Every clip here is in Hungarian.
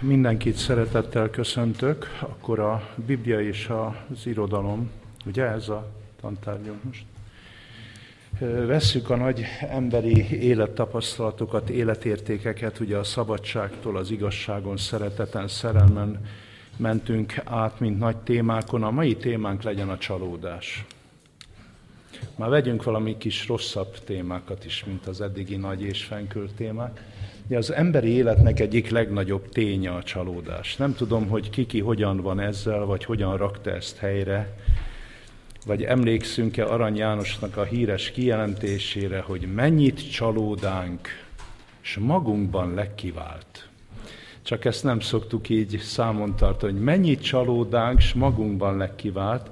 Mindenkit szeretettel köszöntök, akkor a Biblia és az irodalom, ugye ez a tantárgyunk most? Vesszük a nagy emberi élettapasztalatokat, életértékeket, ugye a szabadságtól, az igazságon, szereteten, szerelmen mentünk át, mint nagy témákon. A mai témánk legyen a csalódás. Már vegyünk valami kis rosszabb témákat is, mint az eddigi nagy és fenkölt témák. Ugye az emberi életnek egyik legnagyobb ténye a csalódás. Nem tudom, hogy kiki hogyan van ezzel, vagy hogyan rakta ezt helyre, vagy emlékszünk-e Arany Jánosnak a híres kijelentésére, hogy mennyit csalódánk, és magunkban legkivált. Csak ezt nem szoktuk így számon tartani, hogy mennyit csalódánk, és magunkban legkivált.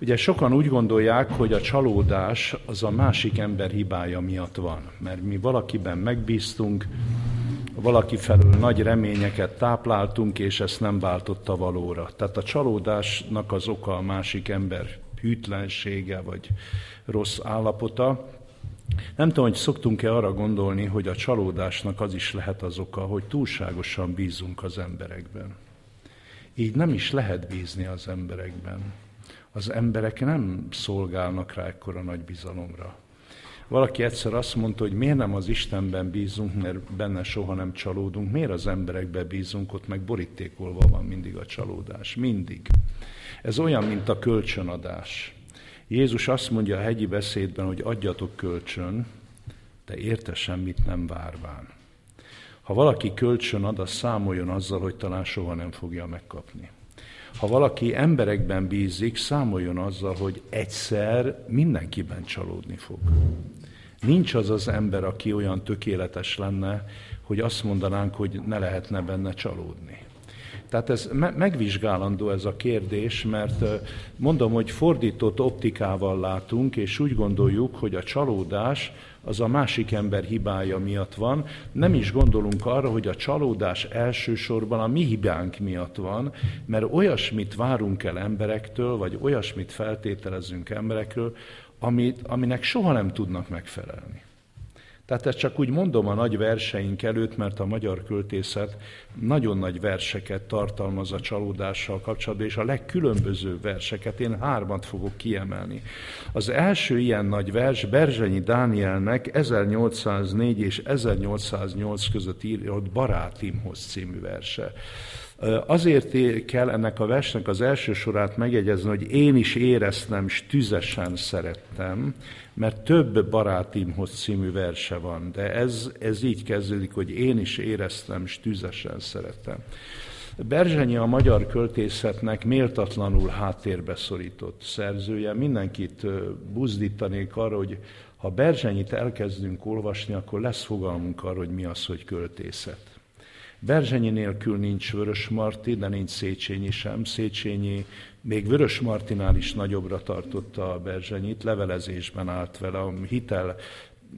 Ugye sokan úgy gondolják, hogy a csalódás az a másik ember hibája miatt van, mert mi valakiben megbíztunk, valaki felől nagy reményeket tápláltunk, és ezt nem váltotta valóra. Tehát a csalódásnak az oka a másik ember hűtlensége, vagy rossz állapota. Nem tudom, hogy szoktunk-e arra gondolni, hogy a csalódásnak az is lehet az oka, hogy túlságosan bízunk az emberekben. Így nem is lehet bízni az emberekben az emberek nem szolgálnak rá ekkora nagy bizalomra. Valaki egyszer azt mondta, hogy miért nem az Istenben bízunk, mert benne soha nem csalódunk, miért az emberekbe bízunk, ott meg borítékolva van mindig a csalódás. Mindig. Ez olyan, mint a kölcsönadás. Jézus azt mondja a hegyi beszédben, hogy adjatok kölcsön, de érte semmit nem várván. Ha valaki kölcsön ad, az számoljon azzal, hogy talán soha nem fogja megkapni. Ha valaki emberekben bízik, számoljon azzal, hogy egyszer mindenkiben csalódni fog. Nincs az az ember, aki olyan tökéletes lenne, hogy azt mondanánk, hogy ne lehetne benne csalódni. Tehát ez me- megvizsgálandó ez a kérdés, mert mondom, hogy fordított optikával látunk, és úgy gondoljuk, hogy a csalódás az a másik ember hibája miatt van. Nem is gondolunk arra, hogy a csalódás elsősorban a mi hibánk miatt van, mert olyasmit várunk el emberektől, vagy olyasmit feltételezünk emberekről, amit, aminek soha nem tudnak megfelelni. Tehát ezt csak úgy mondom a nagy verseink előtt, mert a magyar költészet nagyon nagy verseket tartalmaz a csalódással kapcsolatban, és a legkülönbözőbb verseket, én hármat fogok kiemelni. Az első ilyen nagy vers Berzsenyi Dánielnek 1804 és 1808 között írott Barátimhoz című verse. Azért kell ennek a versnek az első sorát megjegyezni, hogy én is éreztem, és tüzesen szerettem, mert több barátimhoz című verse van, de ez, ez így kezdődik, hogy én is éreztem, és tüzesen szerettem. Berzsenyi a magyar költészetnek méltatlanul háttérbe szorított szerzője. Mindenkit buzdítanék arra, hogy ha Berzsenyit elkezdünk olvasni, akkor lesz fogalmunk arra, hogy mi az, hogy költészet. Berzsenyi nélkül nincs Vörös Marti, de nincs Széchenyi sem. Széchenyi még Vörös Martinál is nagyobbra tartotta a Berzsenyit, levelezésben állt vele, hitel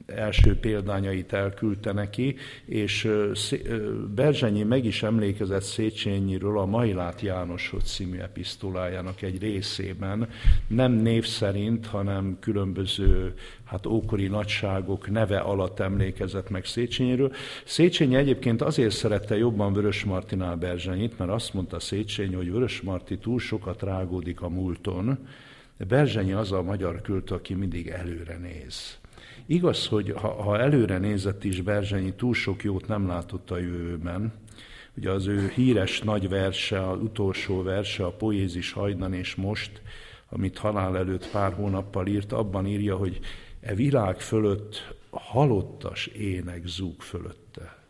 első példányait elküldte neki, és Berzsenyi meg is emlékezett Széchenyiről a Mailát Jánosot című episztolájának egy részében, nem név szerint, hanem különböző hát ókori nagyságok neve alatt emlékezett meg Széchenyiről. Széchenyi egyébként azért szerette jobban Vörös Martinál Berzsenyit, mert azt mondta Széchenyi, hogy Vörös Marti túl sokat rágódik a múlton, Berzsenyi az a magyar költő, aki mindig előre néz. Igaz, hogy ha, ha előre nézett is Berzsenyi, túl sok jót nem látott a jövőben. Ugye az ő híres nagy verse, az utolsó verse, a Poézis hajdan és most, amit halál előtt pár hónappal írt, abban írja, hogy e világ fölött halottas ének zúg fölötte,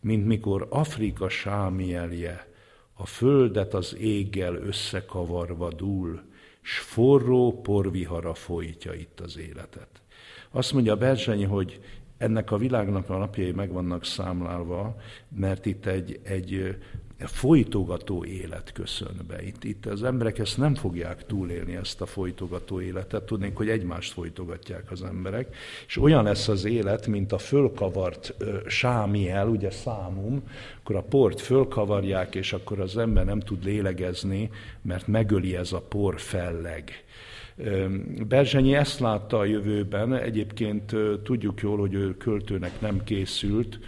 mint mikor Afrika sámielje a földet az éggel összekavarva dúl, s forró porvihara folytja itt az életet. Azt mondja Berzsenyi, hogy ennek a világnak a napjai meg vannak számlálva, mert itt egy, egy folytogató élet köszön be. Itt, itt az emberek ezt nem fogják túlélni, ezt a folytogató életet. Tudnék, hogy egymást folytogatják az emberek, és olyan lesz az élet, mint a fölkavart ö, sámiel, ugye számum, akkor a port fölkavarják, és akkor az ember nem tud lélegezni, mert megöli ez a por felleg. Berzsenyi ezt látta a jövőben, egyébként tudjuk jól, hogy ő költőnek nem készült,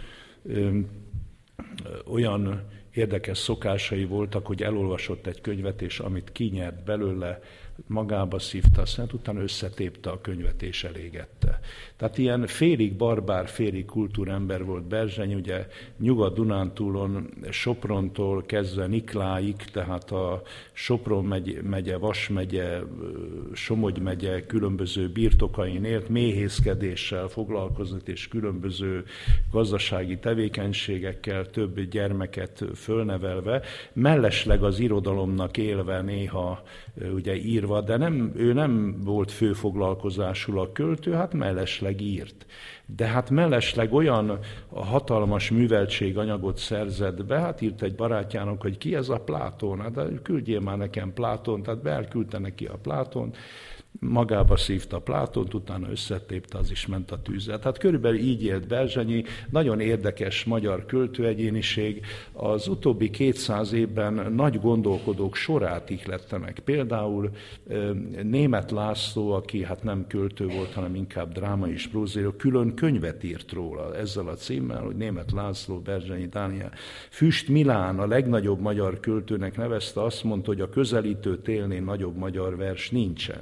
olyan érdekes szokásai voltak, hogy elolvasott egy könyvet, és amit kinyert belőle, magába szívta, aztán utána összetépte a könyvet és elégette. Tehát ilyen félig barbár, félig kultúrember volt Berzseny, ugye Nyugat-Dunántúlon, Soprontól kezdve Nikláig, tehát a Sopron megye, megye Vas megye, Somogy megye különböző birtokain élt, méhészkedéssel foglalkozott, és különböző gazdasági tevékenységekkel, több gyermeket fölnevelve, mellesleg az irodalomnak élve néha ugye írva, de nem, ő nem volt főfoglalkozású a költő, hát mellesleg írt. De hát mellesleg olyan hatalmas műveltséganyagot szerzett be, hát írt egy barátjának, hogy ki ez a Plátón, hát küldjél már nekem Plátón, tehát belküldte neki a Plátón, magába szívta Plátont, utána összetépte, az is ment a tűzzel. Tehát körülbelül így élt Berzsenyi, nagyon érdekes magyar költőegyéniség. Az utóbbi 200 évben nagy gondolkodók sorát ihlette meg. Például Német László, aki hát nem költő volt, hanem inkább dráma és prózíró, külön könyvet írt róla ezzel a címmel, hogy Német László, Berzsenyi Dániel. Füst Milán, a legnagyobb magyar költőnek nevezte, azt mondta, hogy a közelítő télnél nagyobb magyar vers nincsen.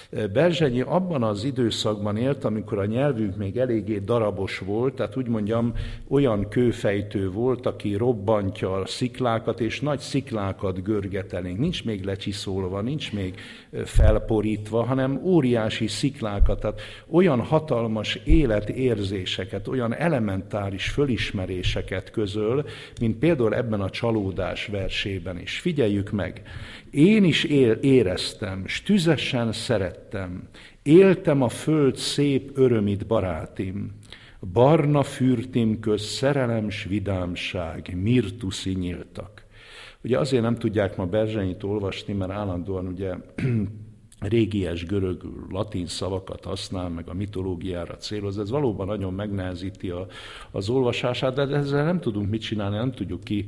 Berzsenyi abban az időszakban élt, amikor a nyelvünk még eléggé darabos volt, tehát úgy mondjam, olyan kőfejtő volt, aki robbantja a sziklákat, és nagy sziklákat görgetelénk. Nincs még lecsiszolva, nincs még felporítva, hanem óriási sziklákat, tehát olyan hatalmas életérzéseket, olyan elementáris fölismeréseket közöl, mint például ebben a csalódás versében is. Figyeljük meg, én is él, éreztem, s szerettem, éltem a föld szép örömit, barátim, barna fürtim köz szerelem s vidámság, mirtuszi nyíltak. Ugye azért nem tudják ma Berzsenyit olvasni, mert állandóan ugye régies görög, latin szavakat használ, meg a mitológiára céloz, ez valóban nagyon megnehezíti a, az olvasását, de ezzel nem tudunk mit csinálni, nem tudjuk ki,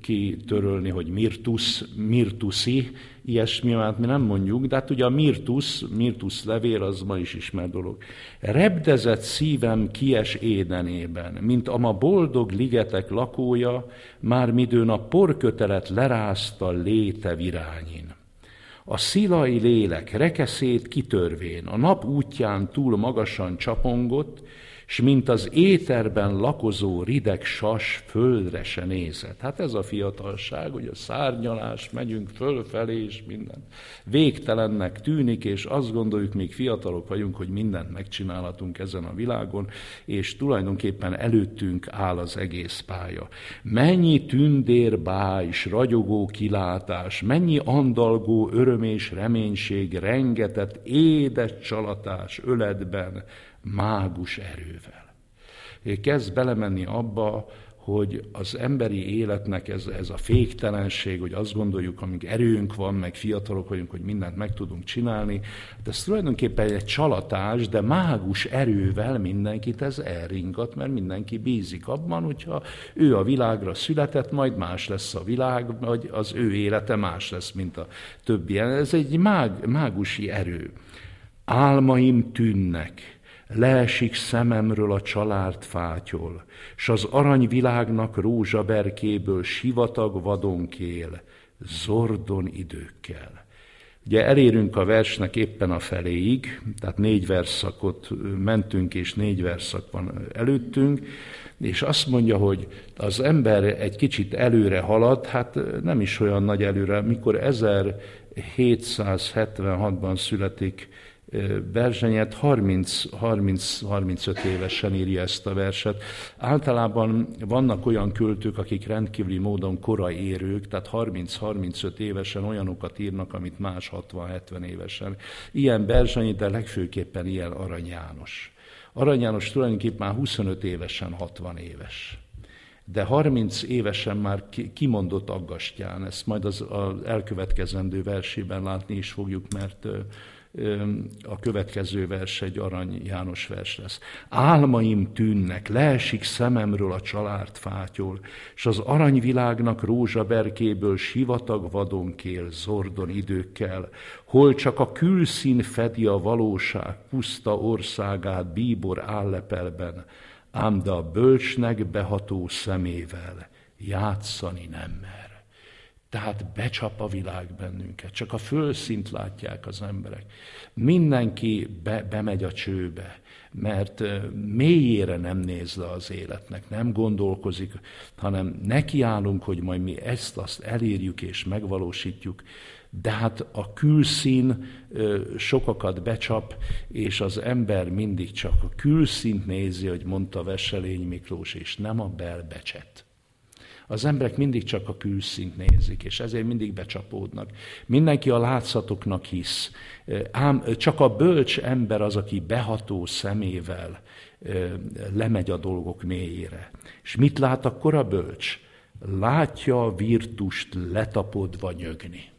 ki törölni, hogy mirtus, mirtusi, ilyesmi, hát mi nem mondjuk, de hát ugye a mirtus, mirtus levél, az ma is ismert dolog. Repdezett szívem kies édenében, mint ama boldog ligetek lakója, már midőn a porkötelet lerázta léte virányin. A szilai lélek rekeszét kitörvén, a nap útján túl magasan csapongott, s mint az éterben lakozó rideg sas földre se nézett. Hát ez a fiatalság, hogy a szárnyalás, megyünk fölfelé, és minden végtelennek tűnik, és azt gondoljuk, még fiatalok vagyunk, hogy mindent megcsinálhatunk ezen a világon, és tulajdonképpen előttünk áll az egész pálya. Mennyi tündér bájs, ragyogó kilátás, mennyi andalgó öröm és reménység rengetett édes csalatás öletben, mágus erővel. Kezd belemenni abba, hogy az emberi életnek ez, ez a féktelenség, hogy azt gondoljuk, amíg erőnk van, meg fiatalok vagyunk, hogy mindent meg tudunk csinálni, de ez tulajdonképpen egy csalatás, de mágus erővel mindenkit ez elringat, mert mindenki bízik abban, hogyha ő a világra született, majd más lesz a világ, vagy az ő élete más lesz, mint a többi. Ez egy mág, mágusi erő. Álmaim tűnnek, leesik szememről a család fátyol, s az aranyvilágnak rózsaberkéből sivatag vadonkél, zordon időkkel. Ugye elérünk a versnek éppen a feléig, tehát négy verszakot mentünk, és négy verszak van előttünk, és azt mondja, hogy az ember egy kicsit előre halad, hát nem is olyan nagy előre, mikor 1776-ban születik Berzsenyet 30-35 évesen írja ezt a verset. Általában vannak olyan költők, akik rendkívüli módon korai érők, tehát 30-35 évesen olyanokat írnak, amit más 60-70 évesen. Ilyen Berzsenyi, de legfőképpen ilyen Arany János. Arany János tulajdonképpen már 25 évesen 60 éves de 30 évesen már kimondott aggastyán, ezt majd az, az elkövetkezendő versében látni is fogjuk, mert a következő vers egy Arany János vers lesz. Álmaim tűnnek, leesik szememről a család fátyol, s az aranyvilágnak rózsaberkéből sivatag vadon kél, zordon időkkel, hol csak a külszín fedi a valóság puszta országát bíbor állepelben, ám de a bölcsnek beható szemével játszani nem mer. Tehát becsap a világ bennünket, csak a fölszint látják az emberek. Mindenki be, bemegy a csőbe, mert mélyére nem néz le az életnek, nem gondolkozik, hanem nekiállunk, hogy majd mi ezt-azt elérjük és megvalósítjuk, de hát a külszín sokakat becsap, és az ember mindig csak a külszínt nézi, hogy mondta Veselény Miklós, és nem a belbecset. Az emberek mindig csak a külszínt nézik, és ezért mindig becsapódnak. Mindenki a látszatoknak hisz. Ám csak a bölcs ember az, aki beható szemével lemegy a dolgok mélyére. És mit lát akkor a bölcs? Látja a virtust letapodva nyögni.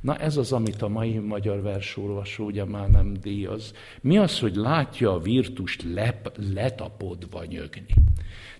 Na ez az, amit a mai magyar versolvasó ugye már nem díjaz. Mi az, hogy látja a virtust lep, letapodva nyögni?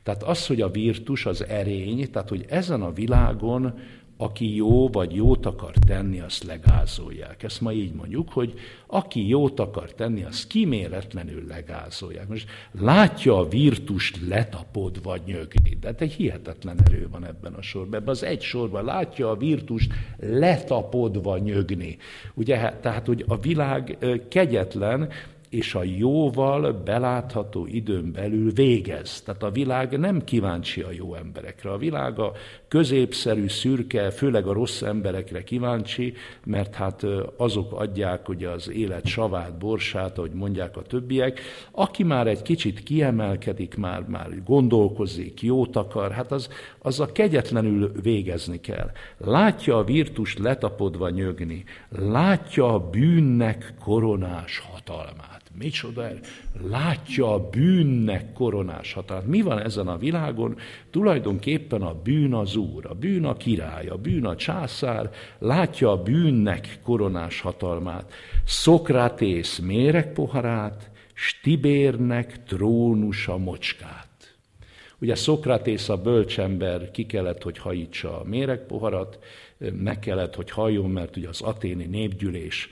Tehát az, hogy a virtus, az erény, tehát hogy ezen a világon aki jó vagy jót akar tenni, azt legázolják. Ezt ma így mondjuk, hogy aki jót akar tenni, azt kiméletlenül legázolják. Most látja a virtust letapodva nyögni, de egy hihetetlen erő van ebben a sorban. Ebben az egy sorban látja a virtust letapodva nyögni. Ugye, tehát, hogy a világ kegyetlen, és a jóval belátható időn belül végez. Tehát a világ nem kíváncsi a jó emberekre. A világ a középszerű, szürke, főleg a rossz emberekre kíváncsi, mert hát azok adják ugye az élet savát, borsát, ahogy mondják a többiek. Aki már egy kicsit kiemelkedik, már, már gondolkozik, jót akar, hát az, az a kegyetlenül végezni kell. Látja a virtust letapodva nyögni, látja a bűnnek koronás hatalmát. Micsoda, látja a bűnnek koronás hatalmát. Mi van ezen a világon? Tulajdonképpen a bűn az úr, a bűn a király, a bűn a császár, látja a bűnnek koronás hatalmát. Szokratész méregpoharát, Stibérnek trónusa mocskát. Ugye Szokratész a bölcsember ki kellett, hogy hajítsa a méregpoharat, meg kellett, hogy halljon, mert ugye az aténi népgyűlés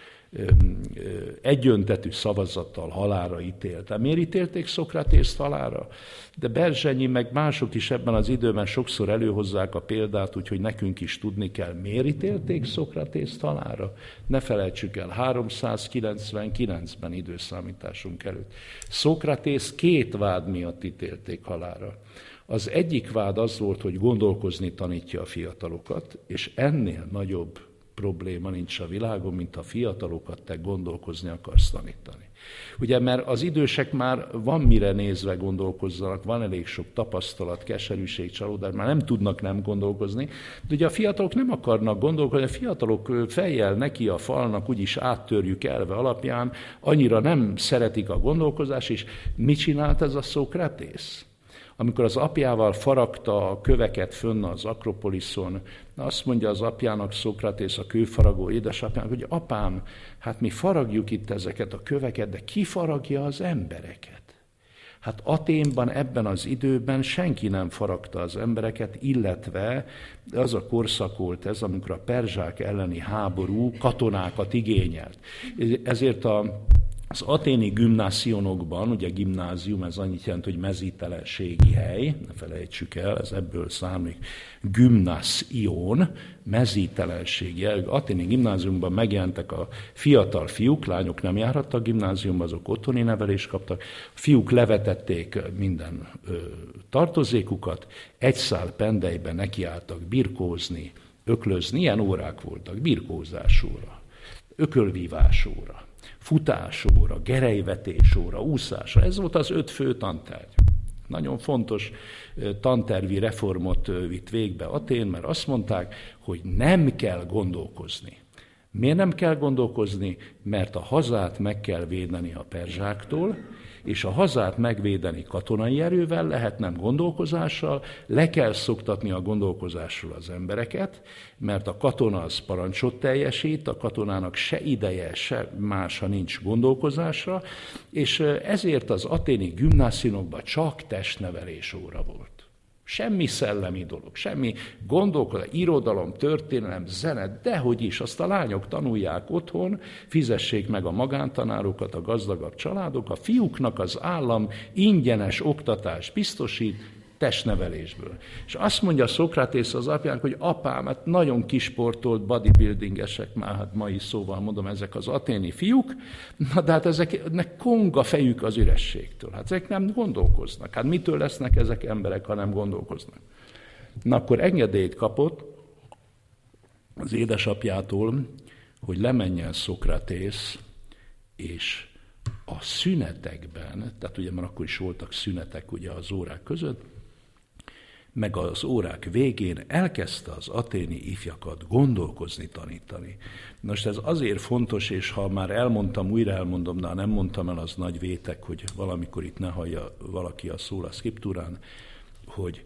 egyöntetű szavazattal halára ítélte. Miért ítélték Szokratészt halára? De Berzsenyi meg mások is ebben az időben sokszor előhozzák a példát, úgyhogy nekünk is tudni kell, miért ítélték Szokratészt halára. Ne felejtsük el, 399-ben időszámításunk előtt. Szokratész két vád miatt ítélték halára. Az egyik vád az volt, hogy gondolkozni tanítja a fiatalokat, és ennél nagyobb probléma nincs a világon, mint a fiatalokat te gondolkozni akarsz tanítani. Ugye, mert az idősek már van mire nézve gondolkozzanak, van elég sok tapasztalat, keserűség, csalódás, már nem tudnak nem gondolkozni, de ugye a fiatalok nem akarnak gondolkozni, a fiatalok fejjel neki a falnak úgyis áttörjük elve alapján, annyira nem szeretik a gondolkozás, és mit csinált ez a Szókratész? Amikor az apjával faragta a köveket fönn az Akropoliszon, azt mondja az apjának Szokratész, a kőfaragó édesapjának, hogy apám, hát mi faragjuk itt ezeket a köveket, de ki faragja az embereket? Hát Aténban ebben az időben senki nem faragta az embereket, illetve az a korszak volt ez, amikor a perzsák elleni háború katonákat igényelt. Ezért a az aténi gimnászionokban, ugye gimnázium, ez annyit jelent, hogy mezítelenségi hely, ne felejtsük el, ez ebből számít, gimnázion, mezítelenségi hely. Aténi gimnáziumban megjelentek a fiatal fiúk, lányok nem járhattak gimnáziumba, azok otthoni nevelést kaptak. A fiúk levetették minden ö, tartozékukat, egy szál pendelyben nekiálltak birkózni, öklözni, ilyen órák voltak, birkózásóra, ökölvívásóra futásóra, gerejvetésóra, úszásra. Ez volt az öt fő tantárgy. Nagyon fontos tantervi reformot vitt végbe Atén, mert azt mondták, hogy nem kell gondolkozni. Miért nem kell gondolkozni? Mert a hazát meg kell védeni a perzsáktól, és a hazát megvédeni katonai erővel lehet, nem gondolkozással, le kell szoktatni a gondolkozásról az embereket, mert a katona az parancsot teljesít, a katonának se ideje, se mása nincs gondolkozásra, és ezért az aténi gimnászionokban csak testnevelés óra volt. Semmi szellemi dolog, semmi gondolkodás, irodalom, történelem, zene, dehogy is, azt a lányok tanulják otthon, fizessék meg a magántanárokat, a gazdagabb családok, a fiúknak az állam ingyenes oktatás biztosít, testnevelésből. És azt mondja Szokratész az apjának, hogy apám, hát nagyon kisportolt bodybuildingesek, már hát mai szóval mondom, ezek az aténi fiúk, na de hát ezeknek konga fejük az ürességtől. Hát ezek nem gondolkoznak. Hát mitől lesznek ezek emberek, ha nem gondolkoznak? Na akkor engedélyt kapott az édesapjától, hogy lemenjen Szokratész, és a szünetekben, tehát ugye már akkor is voltak szünetek ugye az órák között, meg az órák végén elkezdte az aténi ifjakat gondolkozni, tanítani. Most ez azért fontos, és ha már elmondtam, újra elmondom, de nem mondtam el, az nagy vétek, hogy valamikor itt ne hallja valaki a szól a szkriptúrán, hogy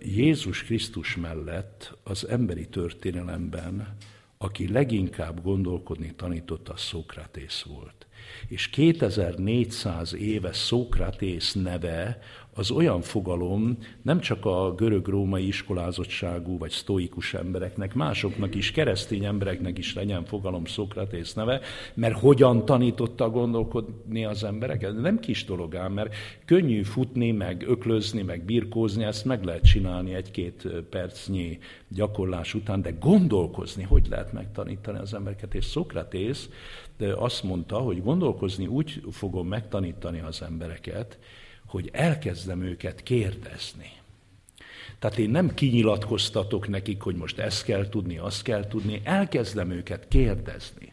Jézus Krisztus mellett az emberi történelemben, aki leginkább gondolkodni tanította, Szókratész volt. És 2400 éve Szókratész neve az olyan fogalom nem csak a görög-római iskolázottságú vagy sztoikus embereknek, másoknak is, keresztény embereknek is legyen fogalom Szokratész neve, mert hogyan tanította gondolkodni az embereket? Nem kis dolog ám, mert könnyű futni, meg öklözni, meg birkózni, ezt meg lehet csinálni egy-két percnyi gyakorlás után, de gondolkozni, hogy lehet megtanítani az embereket? És Szokratész azt mondta, hogy gondolkozni úgy fogom megtanítani az embereket, hogy elkezdem őket kérdezni. Tehát én nem kinyilatkoztatok nekik, hogy most ezt kell tudni, azt kell tudni, elkezdem őket kérdezni.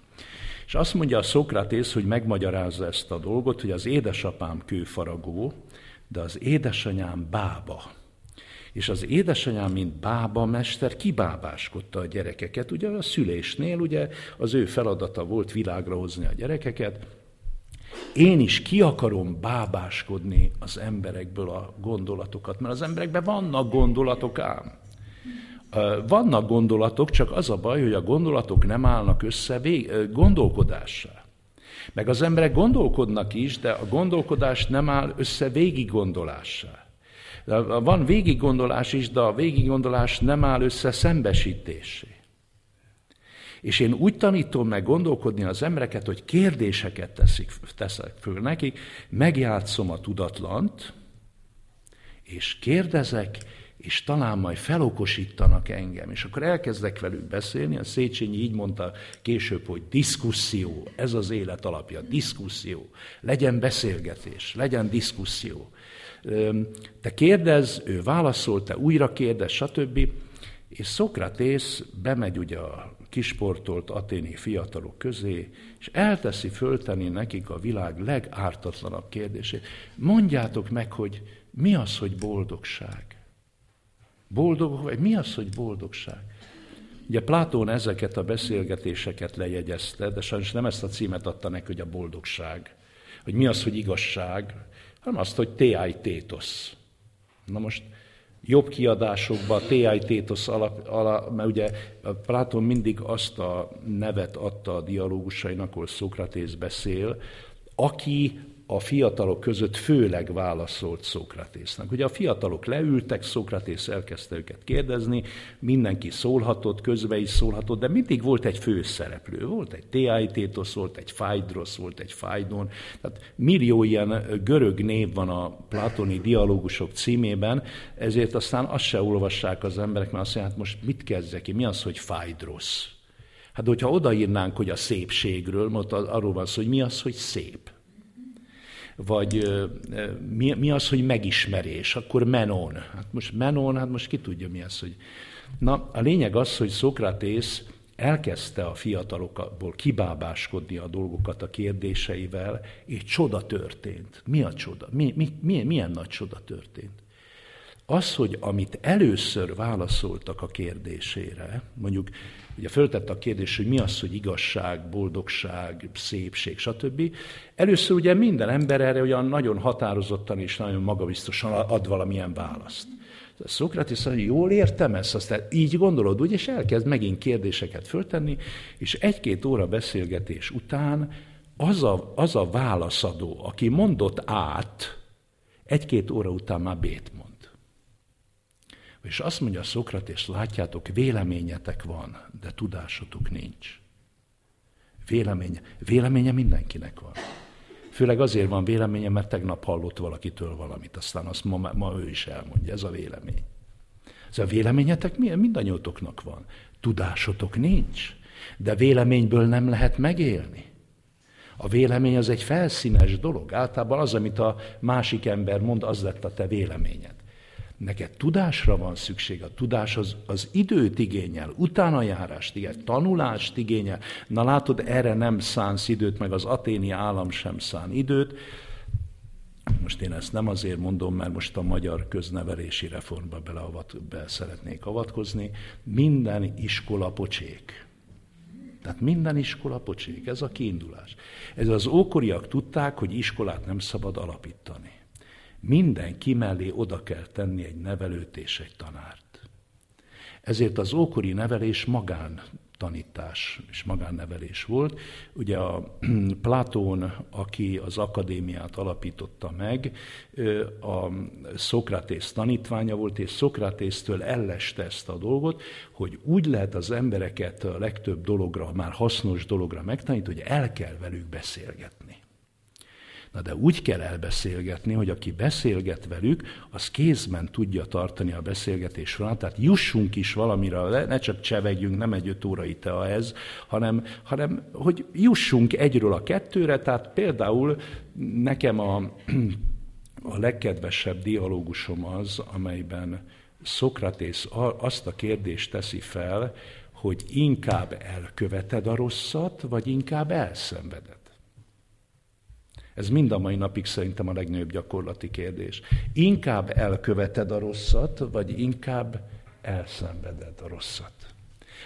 És azt mondja a Szokratész, hogy megmagyarázza ezt a dolgot, hogy az édesapám kőfaragó, de az édesanyám bába. És az édesanyám, mint bába mester, kibábáskodta a gyerekeket. Ugye a szülésnél ugye az ő feladata volt világra hozni a gyerekeket, én is ki akarom bábáskodni az emberekből a gondolatokat, mert az emberekben vannak gondolatok ám. Vannak gondolatok, csak az a baj, hogy a gondolatok nem állnak össze gondolkodássá. Meg az emberek gondolkodnak is, de a gondolkodás nem áll össze végiggondolássá. Van végiggondolás is, de a végiggondolás nem áll össze szembesítésé. És én úgy tanítom meg gondolkodni az embereket, hogy kérdéseket teszik, teszek föl nekik, megjátszom a tudatlant, és kérdezek, és talán majd felokosítanak engem, és akkor elkezdek velük beszélni, a Széchenyi így mondta később, hogy diszkuszió, ez az élet alapja, diszkuszió, legyen beszélgetés, legyen diszkuszió. Te kérdez, ő válaszol, te újra kérdez, stb. És Szokratész bemegy ugye a kisportolt aténi fiatalok közé, és elteszi föltenni nekik a világ legártatlanabb kérdését. Mondjátok meg, hogy mi az, hogy boldogság? Boldog, vagy mi az, hogy boldogság? Ugye Platón ezeket a beszélgetéseket lejegyezte, de sajnos nem ezt a címet adta neki, hogy a boldogság. Hogy mi az, hogy igazság, hanem azt, hogy teai tétosz. Na most jobb kiadásokban, TI Tétosz alap, alap, mert ugye Platon mindig azt a nevet adta a dialógusainak, ahol Szokratész beszél, aki a fiatalok között főleg válaszolt Szókratésznak. Ugye a fiatalok leültek, Szókratész elkezdte őket kérdezni, mindenki szólhatott, közbe is szólhatott, de mindig volt egy főszereplő. Volt egy Teaitétosz, volt egy Fájdrosz, volt egy Fájdon. Tehát millió ilyen görög név van a platoni dialógusok címében, ezért aztán azt se olvassák az emberek, mert azt mondják, hát most mit kezdjek ki, mi az, hogy Fájdrosz? Hát, hogyha odaírnánk, hogy a szépségről, mert arról van szó, hogy mi az, hogy szép vagy mi, mi az, hogy megismerés, akkor menon. Hát most menon, hát most ki tudja mi az, hogy... Na, a lényeg az, hogy Szokratész elkezdte a fiatalokból kibábáskodni a dolgokat a kérdéseivel, és csoda történt. Mi a csoda? Mi, mi, milyen, milyen nagy csoda történt? Az, hogy amit először válaszoltak a kérdésére, mondjuk ugye föltette a kérdés, hogy mi az, hogy igazság, boldogság, szépség, stb. Először ugye minden ember erre olyan nagyon határozottan és nagyon magabiztosan ad valamilyen választ. Szokratész mondja, jól értem ezt, aztán így gondolod, úgy, és elkezd megint kérdéseket föltenni, és egy-két óra beszélgetés után az a, az a válaszadó, aki mondott át, egy-két óra után már bét mond. És azt mondja Szokratész, látjátok, véleményetek van, de tudásotok nincs. Véleménye, véleménye mindenkinek van. Főleg azért van véleménye, mert tegnap hallott valakitől valamit, aztán azt ma, ma ő is elmondja, ez a vélemény. Ez a véleményetek milyen? Mindannyiótoknak van. Tudásotok nincs, de véleményből nem lehet megélni. A vélemény az egy felszínes dolog. Általában az, amit a másik ember mond, az lett a te véleményed. Neked tudásra van szükség, a tudás az, az időt igényel, utánajárást igényel, tanulást igényel. Na látod, erre nem szánsz időt, meg az aténi állam sem szán időt. Most én ezt nem azért mondom, mert most a magyar köznevelési reformba beleavat, be szeretnék avatkozni. Minden iskola pocsék. Tehát minden iskola pocsék, ez a kiindulás. Ez az ókoriak tudták, hogy iskolát nem szabad alapítani. Mindenki mellé oda kell tenni egy nevelőt és egy tanárt. Ezért az ókori nevelés magán tanítás és magánnevelés volt. Ugye a Platón, aki az akadémiát alapította meg, a Szokratész tanítványa volt, és Szokratésztől elleste ezt a dolgot, hogy úgy lehet az embereket a legtöbb dologra, már hasznos dologra megtanítani, hogy el kell velük beszélgetni. Na de úgy kell elbeszélgetni, hogy aki beszélget velük, az kézben tudja tartani a beszélgetés során, tehát jussunk is valamire, ne csak csevegjünk, nem egy öt órai tea ez, hanem, hanem hogy jussunk egyről a kettőre, tehát például nekem a, a legkedvesebb dialógusom az, amelyben Szokratész azt a kérdést teszi fel, hogy inkább elköveted a rosszat, vagy inkább elszenveded. Ez mind a mai napig szerintem a legnagyobb gyakorlati kérdés. Inkább elköveted a rosszat, vagy inkább elszenveded a rosszat.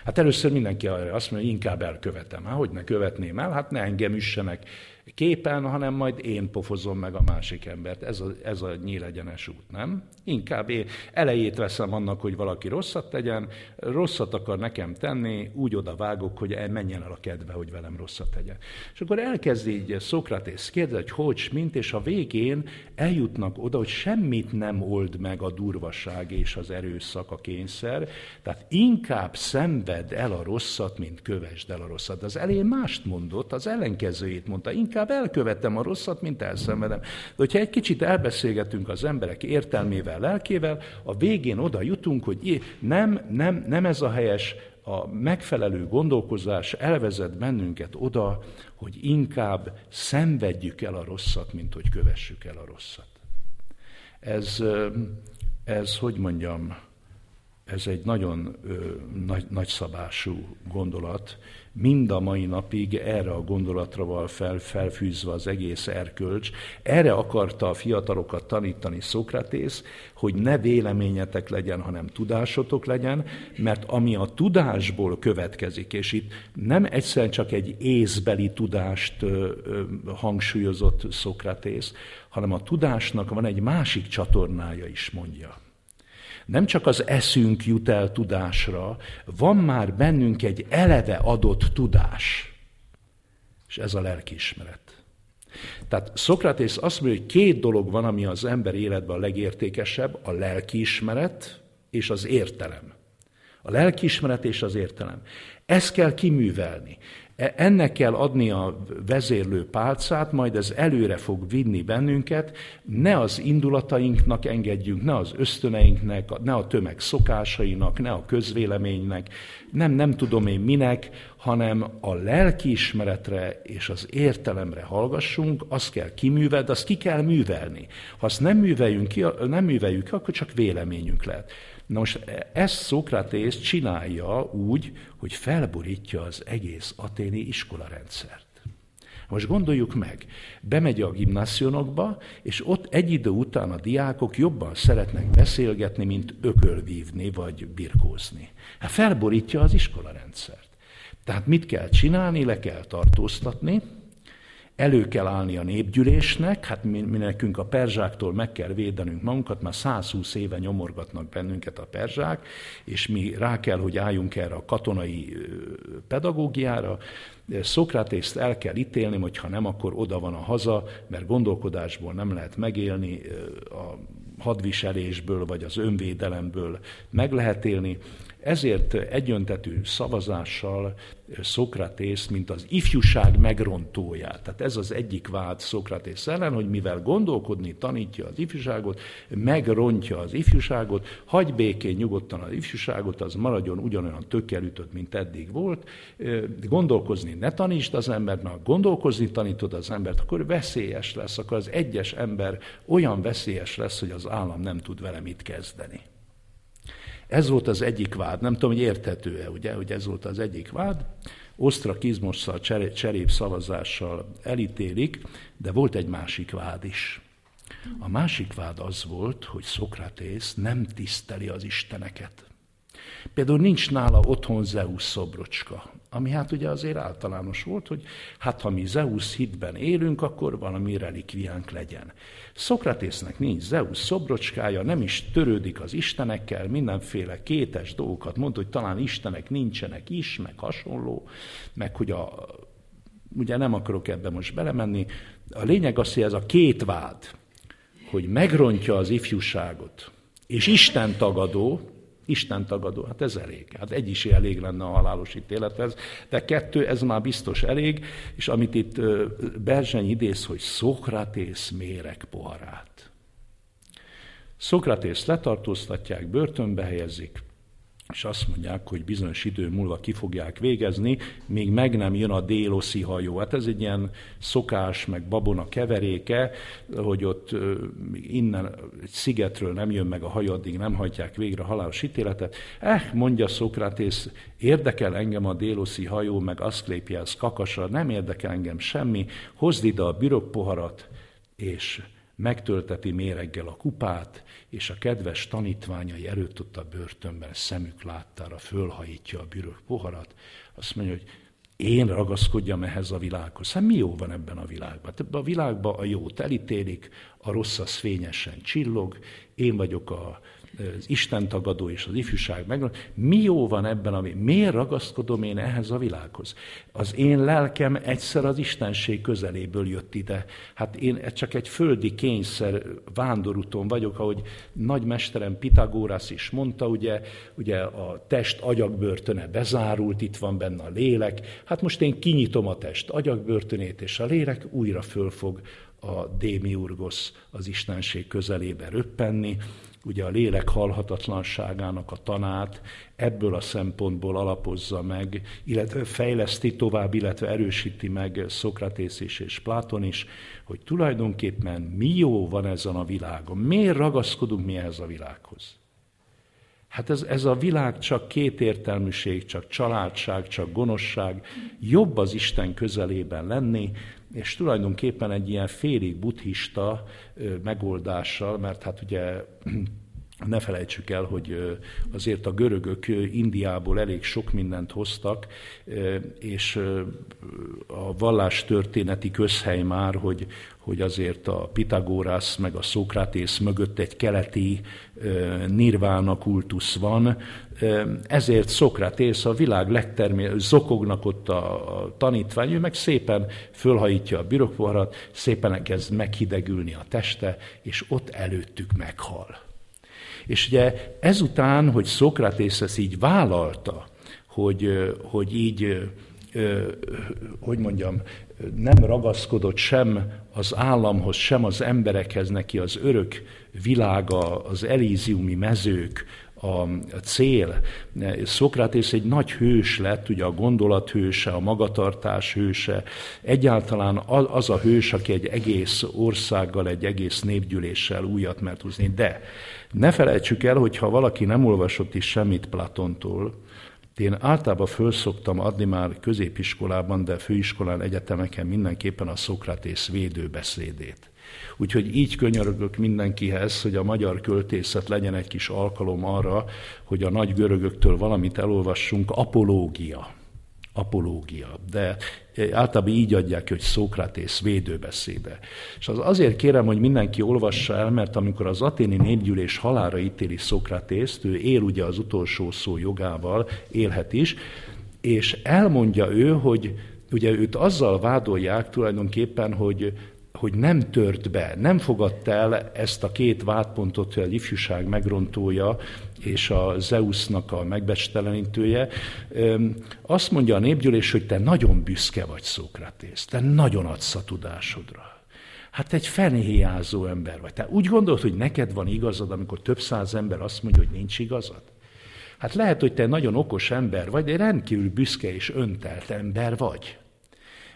Hát először mindenki arra azt mondja, hogy inkább elkövetem. Hát hogy ne követném el? Hát ne engem üssenek képen, hanem majd én pofozom meg a másik embert. Ez a, ez a nyílegyenes út, nem? Inkább én elejét veszem annak, hogy valaki rosszat tegyen, rosszat akar nekem tenni, úgy oda vágok, hogy menjen el a kedve, hogy velem rosszat tegyen. És akkor elkezdi így Szokratész kérdezni, hogy hogy, mint, és a végén eljutnak oda, hogy semmit nem old meg a durvaság és az erőszak, a kényszer, tehát inkább szenved el a rosszat, mint kövesd el a rosszat. Az elején mást mondott, az ellenkezőjét mondta, inkább elkövettem a rosszat, mint elszenvedem. De hogyha egy kicsit elbeszélgetünk az emberek értelmével, lelkével, a végén oda jutunk, hogy nem, nem, nem ez a helyes, a megfelelő gondolkozás elvezet bennünket oda, hogy inkább szenvedjük el a rosszat, mint hogy kövessük el a rosszat. Ez, ez hogy mondjam, ez egy nagyon nagy, nagyszabású gondolat, mind a mai napig erre a gondolatra van fel, felfűzve az egész erkölcs. Erre akarta a fiatalokat tanítani Szokratész, hogy ne véleményetek legyen, hanem tudásotok legyen, mert ami a tudásból következik, és itt nem egyszerűen csak egy észbeli tudást ö, ö, hangsúlyozott Szokratész, hanem a tudásnak van egy másik csatornája is, mondja. Nem csak az eszünk jut el tudásra, van már bennünk egy eleve adott tudás, és ez a lelkiismeret. Tehát Szokratész azt mondja, hogy két dolog van, ami az ember életben a legértékesebb, a lelkiismeret és az értelem. A lelkiismeret és az értelem. Ezt kell kiművelni. E, ennek kell adni a vezérlő pálcát, majd ez előre fog vinni bennünket, ne az indulatainknak engedjünk, ne az ösztöneinknek, ne a tömeg szokásainak, ne a közvéleménynek, nem, nem tudom én minek, hanem a lelkiismeretre és az értelemre hallgassunk, azt kell kiműveld, azt ki kell művelni. Ha azt nem műveljünk ki, nem műveljük akkor csak véleményünk lehet. Na most ezt Szokratész csinálja úgy, hogy felborítja az egész aténi iskolarendszert. Most gondoljuk meg, bemegy a gimnászionokba, és ott egy idő után a diákok jobban szeretnek beszélgetni, mint ökölvívni vagy birkózni. Hát felborítja az iskolarendszert. Tehát mit kell csinálni? Le kell tartóztatni, elő kell állni a népgyűlésnek, hát mi, mi nekünk a perzsáktól meg kell védenünk magunkat, már 120 éve nyomorgatnak bennünket a perzsák, és mi rá kell, hogy álljunk erre a katonai pedagógiára. Szokratészt el kell ítélni, hogy ha nem, akkor oda van a haza, mert gondolkodásból nem lehet megélni, a hadviselésből vagy az önvédelemből meg lehet élni, ezért egyöntetű szavazással Szokratész, mint az ifjúság megrontóját. Tehát ez az egyik vád Szokratész ellen, hogy mivel gondolkodni tanítja az ifjúságot, megrontja az ifjúságot, hagy békén nyugodtan az ifjúságot, az maradjon ugyanolyan tökkelütött, mint eddig volt. Gondolkozni ne tanítsd az embert, mert gondolkozni tanítod az embert, akkor veszélyes lesz, akkor az egyes ember olyan veszélyes lesz, hogy az állam nem tud vele mit kezdeni. Ez volt az egyik vád, nem tudom, hogy érthető-e, ugye, hogy ez volt az egyik vád. Osztrakizmosszal, cserép szavazással elítélik, de volt egy másik vád is. A másik vád az volt, hogy Szokratész nem tiszteli az isteneket. Például nincs nála otthon Zeus szobrocska, ami hát ugye azért általános volt, hogy hát ha mi Zeus hitben élünk, akkor valami relikviánk legyen. Szokratésznek nincs Zeus szobrocskája, nem is törődik az istenekkel, mindenféle kétes dolgokat mond, hogy talán istenek nincsenek is, meg hasonló, meg hogy a, ugye nem akarok ebbe most belemenni. A lényeg az, hogy ez a két vád, hogy megrontja az ifjúságot, és Isten tagadó, Isten tagadó, hát ez elég. Hát egy is elég lenne a halálos ítélethez, de kettő, ez már biztos elég, és amit itt Berzseny idéz, hogy Szokratész méreg poharát. Szokratész letartóztatják, börtönbe helyezik, és azt mondják, hogy bizonyos idő múlva ki fogják végezni, még meg nem jön a déloszi hajó. Hát ez egy ilyen szokás, meg babona keveréke, hogy ott innen egy szigetről nem jön meg a hajó, addig nem hagyják végre a halálos ítéletet. Eh, mondja Szokratész, érdekel engem a déloszi hajó, meg Aszklépiász kakasa, nem érdekel engem semmi, hozd ide a bürokpoharat, és megtölteti méreggel a kupát, és a kedves tanítványai előtt ott a börtönben szemük láttára fölhajítja a bürök poharat, azt mondja, hogy én ragaszkodjam ehhez a világhoz. Hát mi jó van ebben a világban? Hát ebben a világban a jót elítélik, a rossz az fényesen csillog, én vagyok a az Isten tagadó és az ifjúság meg. Mi jó van ebben, ami, miért ragaszkodom én ehhez a világhoz? Az én lelkem egyszer az Istenség közeléből jött ide. Hát én csak egy földi kényszer vándorúton vagyok, ahogy nagymesterem Pitagórász is mondta, ugye, ugye a test agyagbörtöne bezárult, itt van benne a lélek. Hát most én kinyitom a test agyagbörtönét, és a lélek újra fölfog a démiurgosz az Istenség közelébe röppenni, ugye a lélek halhatatlanságának a tanát ebből a szempontból alapozza meg, illetve fejleszti tovább, illetve erősíti meg Szokratész is és Pláton is, hogy tulajdonképpen mi jó van ezen a világon, miért ragaszkodunk mi ehhez a világhoz. Hát ez, ez a világ csak kétértelműség, csak családság, csak gonoszság. Jobb az Isten közelében lenni, és tulajdonképpen egy ilyen félig buddhista megoldással, mert hát ugye ne felejtsük el, hogy azért a görögök Indiából elég sok mindent hoztak, és a vallástörténeti közhely már, hogy, hogy azért a Pitagórász meg a Szókrátész mögött egy keleti nirvána kultusz van, ezért Szokratész a világ legtermé, zokognak ott a, tanítvány, ő meg szépen fölhajítja a bürokpoharat, szépen kezd meghidegülni a teste, és ott előttük meghal. És ugye ezután, hogy Szokratész ezt így vállalta, hogy, hogy így, hogy mondjam, nem ragaszkodott sem az államhoz, sem az emberekhez, neki az örök világa, az elíziumi mezők, a cél. Szokratész egy nagy hős lett, ugye a gondolathőse, a magatartás hőse, egyáltalán az a hős, aki egy egész országgal, egy egész népgyűléssel újat mert húzni. De ne felejtsük el, hogy ha valaki nem olvasott is semmit Platontól, én általában föl szoktam adni már középiskolában, de főiskolán, egyetemeken mindenképpen a Szokratész védőbeszédét. Úgyhogy így könyörögök mindenkihez, hogy a magyar költészet legyen egy kis alkalom arra, hogy a nagy görögöktől valamit elolvassunk, apológia. Apológia. De általában így adják hogy Szókratész védőbeszéde. És az azért kérem, hogy mindenki olvassa el, mert amikor az aténi népgyűlés halára ítéli Szókratészt, ő él ugye az utolsó szó jogával, élhet is, és elmondja ő, hogy ugye őt azzal vádolják tulajdonképpen, hogy hogy nem tört be, nem fogadta el ezt a két vádpontot, hogy a ifjúság megrontója és a Zeusnak a megbecstelenítője. Azt mondja a népgyűlés, hogy te nagyon büszke vagy, Szókratész, te nagyon adsz a tudásodra. Hát egy fenhéjázó ember vagy. Te úgy gondolod, hogy neked van igazad, amikor több száz ember azt mondja, hogy nincs igazad? Hát lehet, hogy te nagyon okos ember vagy, de rendkívül büszke és öntelt ember vagy.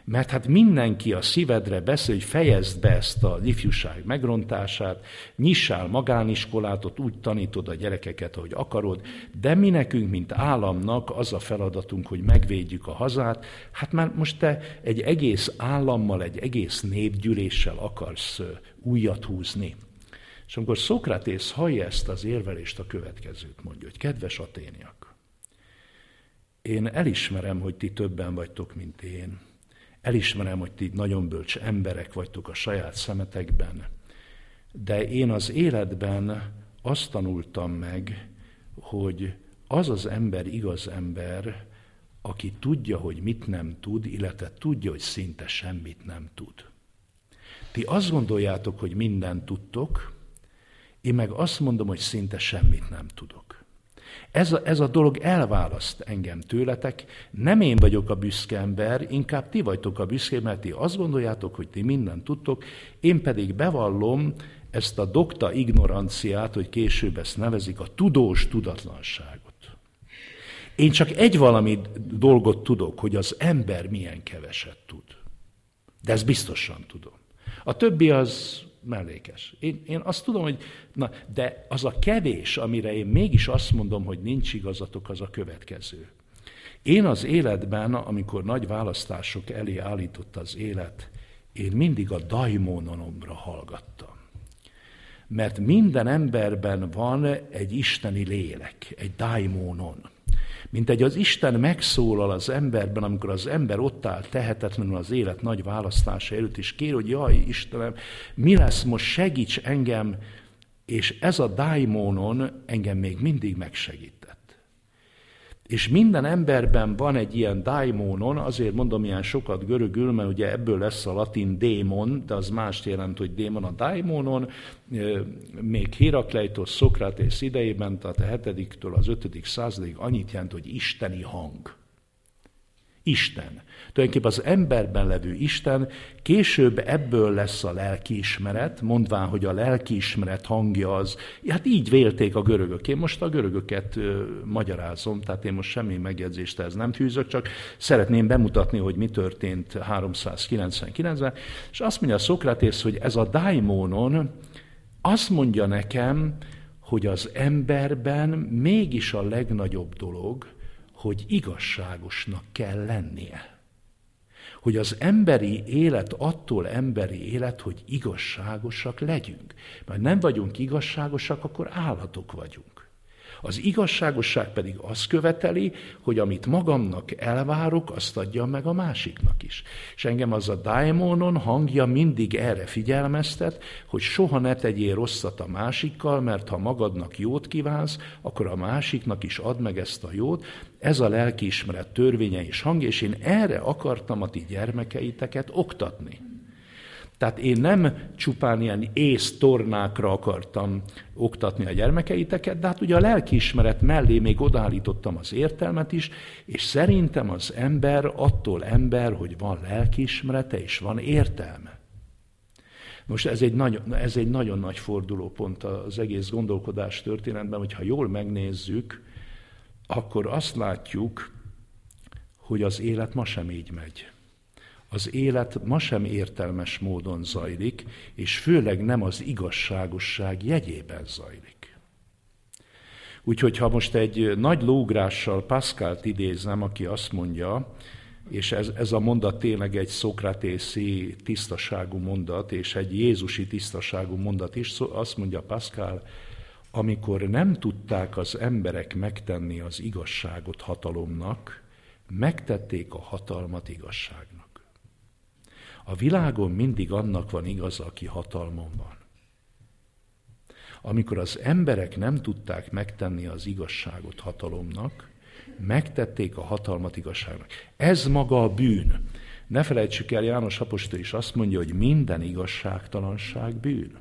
Mert hát mindenki a szívedre beszél, hogy fejezd be ezt a ifjúság megrontását, nyissál magániskolát, ott úgy tanítod a gyerekeket, ahogy akarod, de mi nekünk, mint államnak az a feladatunk, hogy megvédjük a hazát. Hát már most te egy egész állammal, egy egész népgyűléssel akarsz újat húzni. És amikor Szokratész hallja ezt az érvelést, a következőt mondja, hogy kedves aténiak, én elismerem, hogy ti többen vagytok, mint én, Elismerem, hogy ti nagyon bölcs emberek vagytok a saját szemetekben, de én az életben azt tanultam meg, hogy az az ember igaz ember, aki tudja, hogy mit nem tud, illetve tudja, hogy szinte semmit nem tud. Ti azt gondoljátok, hogy mindent tudtok, én meg azt mondom, hogy szinte semmit nem tudok. Ez a, ez a dolog elválaszt engem tőletek. Nem én vagyok a büszke ember, inkább ti vagytok a büszke, mert ti azt gondoljátok, hogy ti mindent tudtok, én pedig bevallom ezt a dokta ignoranciát, hogy később ezt nevezik, a tudós tudatlanságot. Én csak egy valami dolgot tudok, hogy az ember milyen keveset tud. De ezt biztosan tudom. A többi az mellékes. Én, én azt tudom, hogy na, de az a kevés, amire én mégis azt mondom, hogy nincs igazatok, az a következő. Én az életben, amikor nagy választások elé állított az élet, én mindig a daimononomra hallgattam. Mert minden emberben van egy isteni lélek, egy daimonon. Mint egy az Isten megszólal az emberben, amikor az ember ott áll tehetetlenül az élet nagy választása előtt, és kér, hogy jaj, Istenem, mi lesz most, segíts engem, és ez a daimonon engem még mindig megsegít. És minden emberben van egy ilyen daimonon, azért mondom ilyen sokat görögül, mert ugye ebből lesz a latin démon, de az mást jelent, hogy démon a daimonon, még Hérakleitos, Szokratész idejében, tehát a 7 az 5. századig annyit jelent, hogy isteni hang. Isten. Tulajdonképpen az emberben levő Isten, később ebből lesz a lelkiismeret, mondván, hogy a lelkiismeret hangja az, hát így vélték a görögök. Én most a görögöket ö, magyarázom, tehát én most semmi megjegyzést ez nem fűzök, csak szeretném bemutatni, hogy mi történt 399-ben, és azt mondja Szokratész, hogy ez a daimonon azt mondja nekem, hogy az emberben mégis a legnagyobb dolog, hogy igazságosnak kell lennie. Hogy az emberi élet attól emberi élet, hogy igazságosak legyünk. Mert nem vagyunk igazságosak, akkor állatok vagyunk. Az igazságosság pedig azt követeli, hogy amit magamnak elvárok, azt adjam meg a másiknak is. És engem az a daimonon hangja mindig erre figyelmeztet, hogy soha ne tegyél rosszat a másikkal, mert ha magadnak jót kívánsz, akkor a másiknak is add meg ezt a jót. Ez a lelkiismeret törvénye és hangja, és én erre akartam a ti gyermekeiteket oktatni. Tehát én nem csupán ilyen észtornákra akartam oktatni a gyermekeiteket, de hát ugye a lelkiismeret mellé még odállítottam az értelmet is, és szerintem az ember attól ember, hogy van lelkiismerete és van értelme. Most ez egy, nagyon, ez egy nagyon nagy fordulópont az egész gondolkodás történetben, hogyha jól megnézzük, akkor azt látjuk, hogy az élet ma sem így megy az élet ma sem értelmes módon zajlik, és főleg nem az igazságosság jegyében zajlik. Úgyhogy ha most egy nagy lógrással Pascalt idézem, aki azt mondja, és ez, ez a mondat tényleg egy szokratészi tisztaságú mondat, és egy jézusi tisztaságú mondat is, azt mondja Pascal, amikor nem tudták az emberek megtenni az igazságot hatalomnak, megtették a hatalmat igazságnak. A világon mindig annak van igaza, aki hatalmon van. Amikor az emberek nem tudták megtenni az igazságot hatalomnak, megtették a hatalmat igazságnak. Ez maga a bűn. Ne felejtsük el, János Apostol is azt mondja, hogy minden igazságtalanság bűn.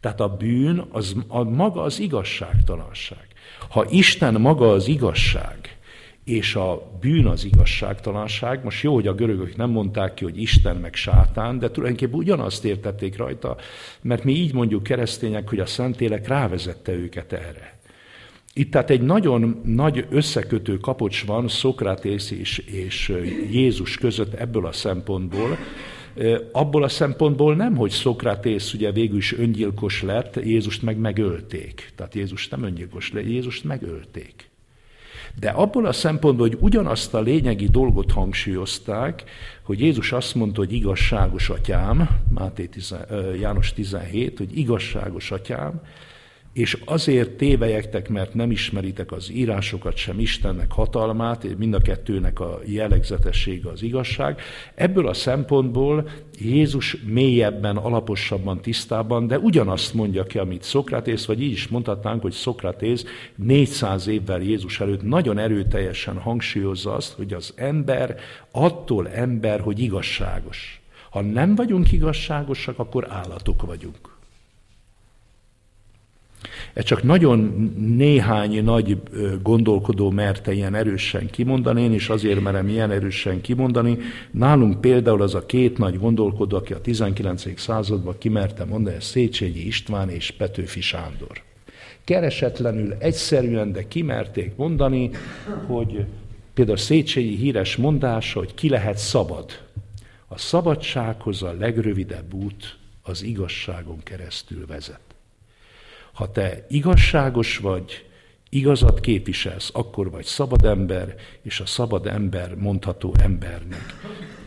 Tehát a bűn az a maga az igazságtalanság. Ha Isten maga az igazság, és a bűn az igazságtalanság. Most jó, hogy a görögök nem mondták ki, hogy Isten meg sátán, de tulajdonképpen ugyanazt értették rajta, mert mi így mondjuk keresztények, hogy a Szentélek rávezette őket erre. Itt tehát egy nagyon nagy összekötő kapocs van Szokratész és, és Jézus között ebből a szempontból, abból a szempontból nem, hogy Szokratész ugye végül is öngyilkos lett, Jézust meg megölték. Tehát Jézus nem öngyilkos lett, Jézust megölték. De abból a szempontból, hogy ugyanazt a lényegi dolgot hangsúlyozták, hogy Jézus azt mondta, hogy igazságos atyám, Máté 10, János 17, hogy igazságos atyám, és azért tévejektek, mert nem ismeritek az írásokat, sem Istennek hatalmát, mind a kettőnek a jellegzetessége az igazság. Ebből a szempontból Jézus mélyebben, alaposabban, tisztában, de ugyanazt mondja ki, amit Szokratész, vagy így is mondhatnánk, hogy Szokratész 400 évvel Jézus előtt nagyon erőteljesen hangsúlyozza azt, hogy az ember attól ember, hogy igazságos. Ha nem vagyunk igazságosak, akkor állatok vagyunk. Ez csak nagyon néhány nagy gondolkodó merte ilyen erősen kimondani, én is azért merem ilyen erősen kimondani. Nálunk például az a két nagy gondolkodó, aki a 19. században kimerte mondani, ez Széchenyi István és Petőfi Sándor. Keresetlenül, egyszerűen, de kimerték mondani, hogy például Széchenyi híres mondása, hogy ki lehet szabad. A szabadsághoz a legrövidebb út az igazságon keresztül vezet. Ha te igazságos vagy, igazat képviselsz, akkor vagy szabad ember, és a szabad ember mondható embernek.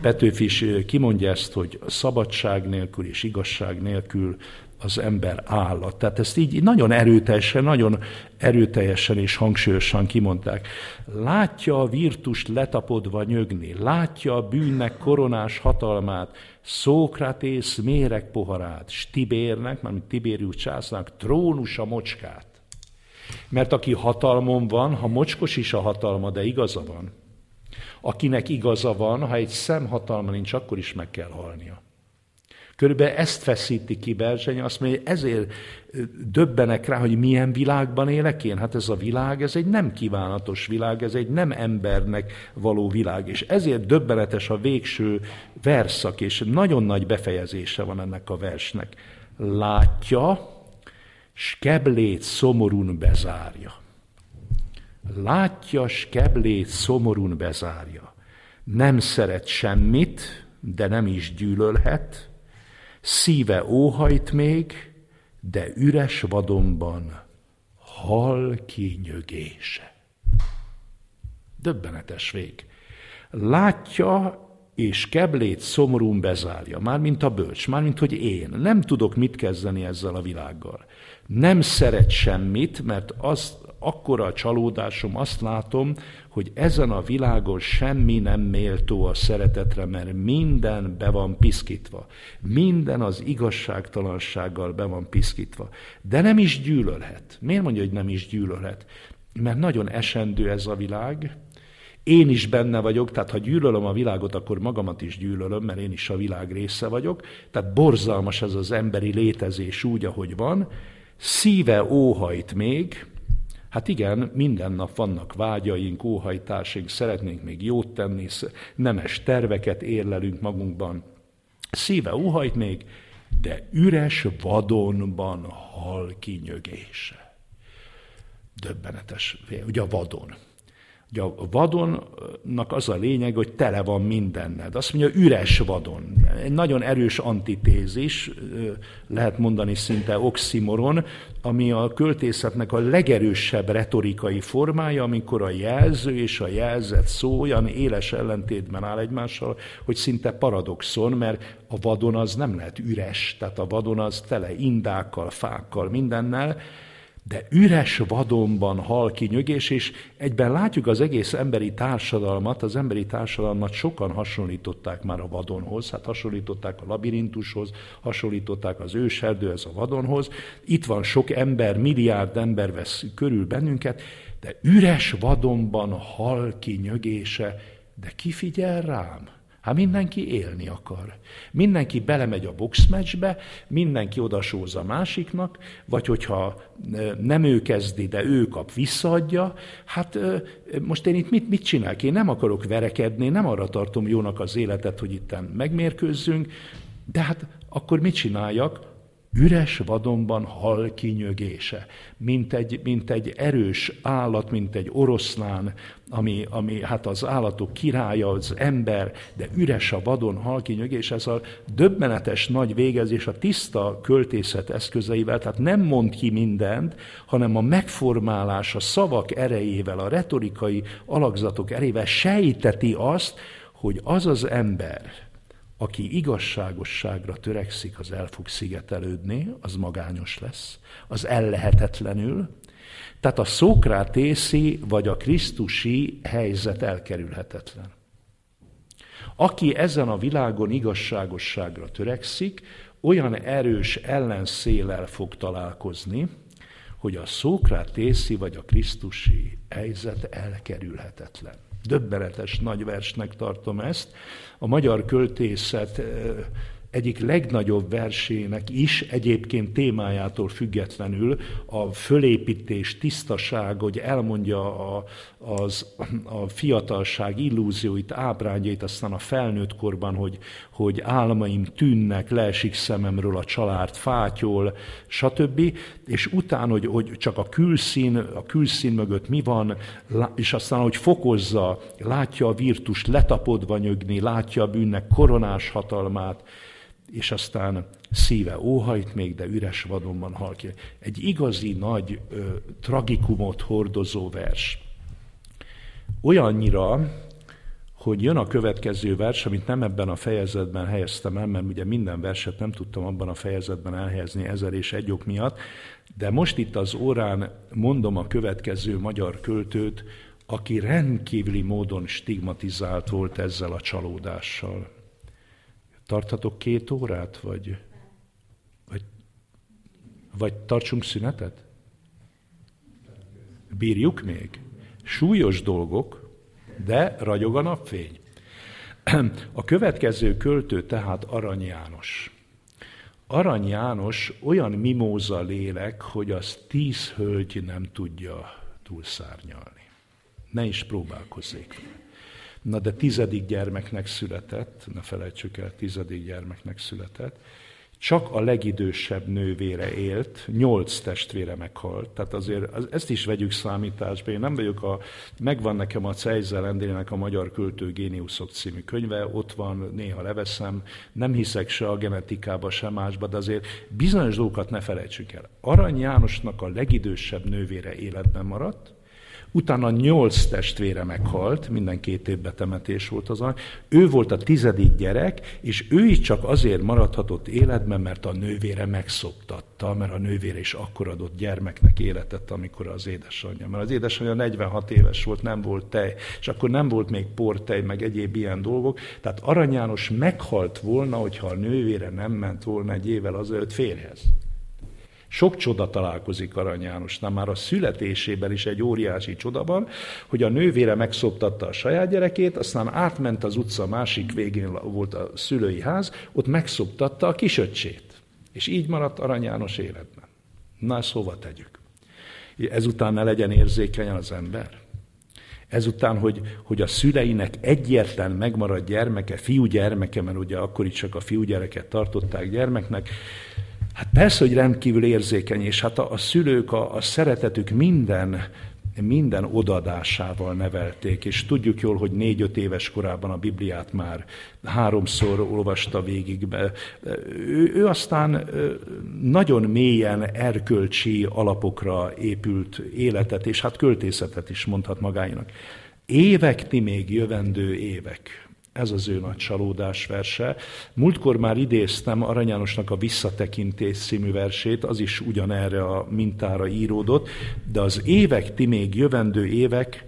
Petőfi is kimondja ezt, hogy szabadság nélkül és igazság nélkül az ember állat. Tehát ezt így nagyon erőteljesen, nagyon erőteljesen és hangsúlyosan kimondták. Látja a virtust letapodva nyögni, látja a bűnnek koronás hatalmát, Szókratész méreg poharát, Stibérnek, mármint Tibérius császnak, trónus a mocskát. Mert aki hatalmon van, ha mocskos is a hatalma, de igaza van. Akinek igaza van, ha egy szem hatalma nincs, akkor is meg kell halnia. Körülbelül ezt feszíti ki Berzsenyi, azt mondja, hogy ezért döbbenek rá, hogy milyen világban élek én. Hát ez a világ, ez egy nem kívánatos világ, ez egy nem embernek való világ, és ezért döbbenetes a végső verszak, és nagyon nagy befejezése van ennek a versnek. Látja, s keblét szomorún bezárja. Látja, s keblét szomorún bezárja. Nem szeret semmit, de nem is gyűlölhet, Szíve óhajt még, de üres vadonban hal kinyögése. Döbbenetes vég. Látja és keblét szomorún bezárja, mármint a bölcs, mármint hogy én nem tudok mit kezdeni ezzel a világgal. Nem szeret semmit, mert azt akkora a csalódásom, azt látom, hogy ezen a világon semmi nem méltó a szeretetre, mert minden be van piszkítva. Minden az igazságtalansággal be van piszkítva. De nem is gyűlölhet. Miért mondja, hogy nem is gyűlölhet? Mert nagyon esendő ez a világ, én is benne vagyok, tehát ha gyűlölöm a világot, akkor magamat is gyűlölöm, mert én is a világ része vagyok. Tehát borzalmas ez az emberi létezés úgy, ahogy van. Szíve óhajt még, Hát igen, minden nap vannak vágyaink, óhajtásaink, szeretnénk még jót tenni, nemes terveket érlelünk magunkban. Szíve óhajt még, de üres vadonban hal kinyögése. Döbbenetes, ugye a vadon. Ugye a vadonnak az a lényeg, hogy tele van mindenned. Azt mondja, üres vadon. Egy nagyon erős antitézis, lehet mondani szinte oximoron, ami a költészetnek a legerősebb retorikai formája, amikor a jelző és a jelzett szó olyan éles ellentétben áll egymással, hogy szinte paradoxon, mert a vadon az nem lehet üres, tehát a vadon az tele indákkal, fákkal, mindennel, de üres vadonban hal ki nyögés, és egyben látjuk az egész emberi társadalmat, az emberi társadalmat sokan hasonlították már a vadonhoz, hát hasonlították a labirintushoz, hasonlították az őserdőhez, a vadonhoz. Itt van sok ember, milliárd ember vesz körül bennünket, de üres vadonban hal ki nyögése, de ki figyel rám? Hát mindenki élni akar. Mindenki belemegy a boxmeccsbe, mindenki odasóz a másiknak, vagy hogyha nem ő kezdi, de ő kap, visszaadja. Hát most én itt mit, mit csinálok? Én nem akarok verekedni, nem arra tartom jónak az életet, hogy itten megmérkőzzünk, de hát akkor mit csináljak? Üres vadonban hal kinyögése, mint egy, mint egy erős állat, mint egy oroszlán, ami, ami hát az állatok királya, az ember, de üres a vadon hal kinyögés, ez a döbbenetes nagy végezés a tiszta költészet eszközeivel, tehát nem mond ki mindent, hanem a megformálás, a szavak erejével, a retorikai alakzatok erejével sejteti azt, hogy az az ember, aki igazságosságra törekszik, az el fog szigetelődni, az magányos lesz, az ellehetetlenül. Tehát a szókrátészi vagy a krisztusi helyzet elkerülhetetlen. Aki ezen a világon igazságosságra törekszik, olyan erős ellenszélel fog találkozni, hogy a szókrátészi vagy a krisztusi helyzet elkerülhetetlen. Döbbenetes nagy versnek tartom ezt. A magyar költészet egyik legnagyobb versének is egyébként témájától függetlenül a fölépítés, tisztaság, hogy elmondja a, az, a fiatalság illúzióit, ábrányait, aztán a felnőtt korban, hogy, hogy álmaim tűnnek, leesik szememről a család, fátyol, stb. És utána, hogy, hogy csak a külszín, a külszín mögött mi van, és aztán, hogy fokozza, látja a virtus letapodva nyögni, látja a bűnnek koronás hatalmát, és aztán szíve óhajt még, de üres vadonban hal ki. Egy igazi nagy ö, tragikumot hordozó vers. Olyannyira, hogy jön a következő vers, amit nem ebben a fejezetben helyeztem el, mert ugye minden verset nem tudtam abban a fejezetben elhelyezni ezer és egy ok miatt, de most itt az órán mondom a következő magyar költőt, aki rendkívüli módon stigmatizált volt ezzel a csalódással. Tarthatok két órát, vagy, vagy, vagy tartsunk szünetet? Bírjuk még? Súlyos dolgok, de ragyog a napfény. A következő költő tehát Arany János. Arany János olyan mimóza lélek, hogy az tíz hölgy nem tudja túlszárnyalni. Ne is próbálkozzék Na de tizedik gyermeknek született, ne felejtsük el, tizedik gyermeknek született, csak a legidősebb nővére élt, nyolc testvére meghalt. Tehát azért ezt is vegyük számításba. Én nem vagyok a, megvan nekem a Cejzel a Magyar Költő Géniuszok című könyve, ott van, néha leveszem, nem hiszek se a genetikába, se másba, de azért bizonyos dolgokat ne felejtsük el. Arany Jánosnak a legidősebb nővére életben maradt, Utána nyolc testvére meghalt, minden két évben temetés volt az Ő volt a tizedik gyerek, és ő is csak azért maradhatott életben, mert a nővére megszoptatta, mert a nővére is akkor adott gyermeknek életet, amikor az édesanyja. Mert az édesanyja 46 éves volt, nem volt tej, és akkor nem volt még portej, meg egyéb ilyen dolgok. Tehát Arany János meghalt volna, hogyha a nővére nem ment volna egy évvel azelőtt férhez. Sok csoda találkozik Arany Jánosnál, már a születésében is egy óriási csoda van, hogy a nővére megszoptatta a saját gyerekét, aztán átment az utca másik végén volt a szülői ház, ott megszoptatta a kisöccsét. És így maradt Arany János életben. Na, ezt hova tegyük? Ezután ne legyen érzékeny az ember. Ezután, hogy, hogy a szüleinek egyetlen megmaradt gyermeke, fiú gyermeke, mert ugye akkor is csak a fiúgyereket tartották gyermeknek, Hát persze, hogy rendkívül érzékeny, és hát a, a szülők a, a szeretetük minden, minden odadásával nevelték, és tudjuk jól, hogy négy-öt éves korában a Bibliát már háromszor olvasta végig. Ő, ő aztán nagyon mélyen erkölcsi alapokra épült életet, és hát költészetet is mondhat magáinak. Évek, ti még jövendő évek. Ez az ő nagy csalódás verse. Múltkor már idéztem Arany Jánosnak a Visszatekintés című versét, az is ugyanerre a mintára íródott, de az évek, ti még jövendő évek,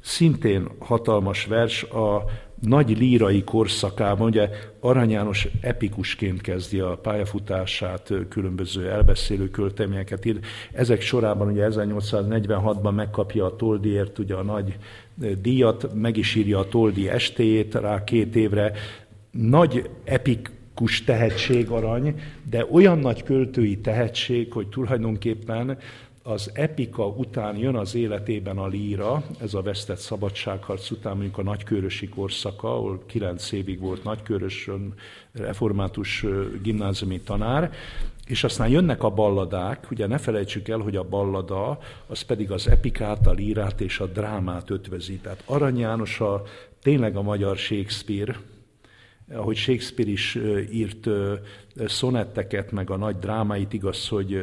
szintén hatalmas vers a nagy lírai korszakában, ugye Arany János epikusként kezdi a pályafutását, különböző elbeszélő költeményeket ír. Ezek sorában ugye 1846-ban megkapja a Toldiért ugye a nagy díjat, meg is írja a Toldi estéjét rá két évre. Nagy epikus tehetség arany, de olyan nagy költői tehetség, hogy tulajdonképpen az epika után jön az életében a líra, ez a vesztett szabadságharc után mondjuk a nagykörösi korszaka, ahol kilenc évig volt nagykörösön református gimnáziumi tanár, és aztán jönnek a balladák, ugye ne felejtsük el, hogy a ballada, az pedig az epikát, a lírát és a drámát ötvözi. Tehát Arany János a, tényleg a magyar Shakespeare, ahogy Shakespeare is írt szonetteket, meg a nagy drámáit, igaz, hogy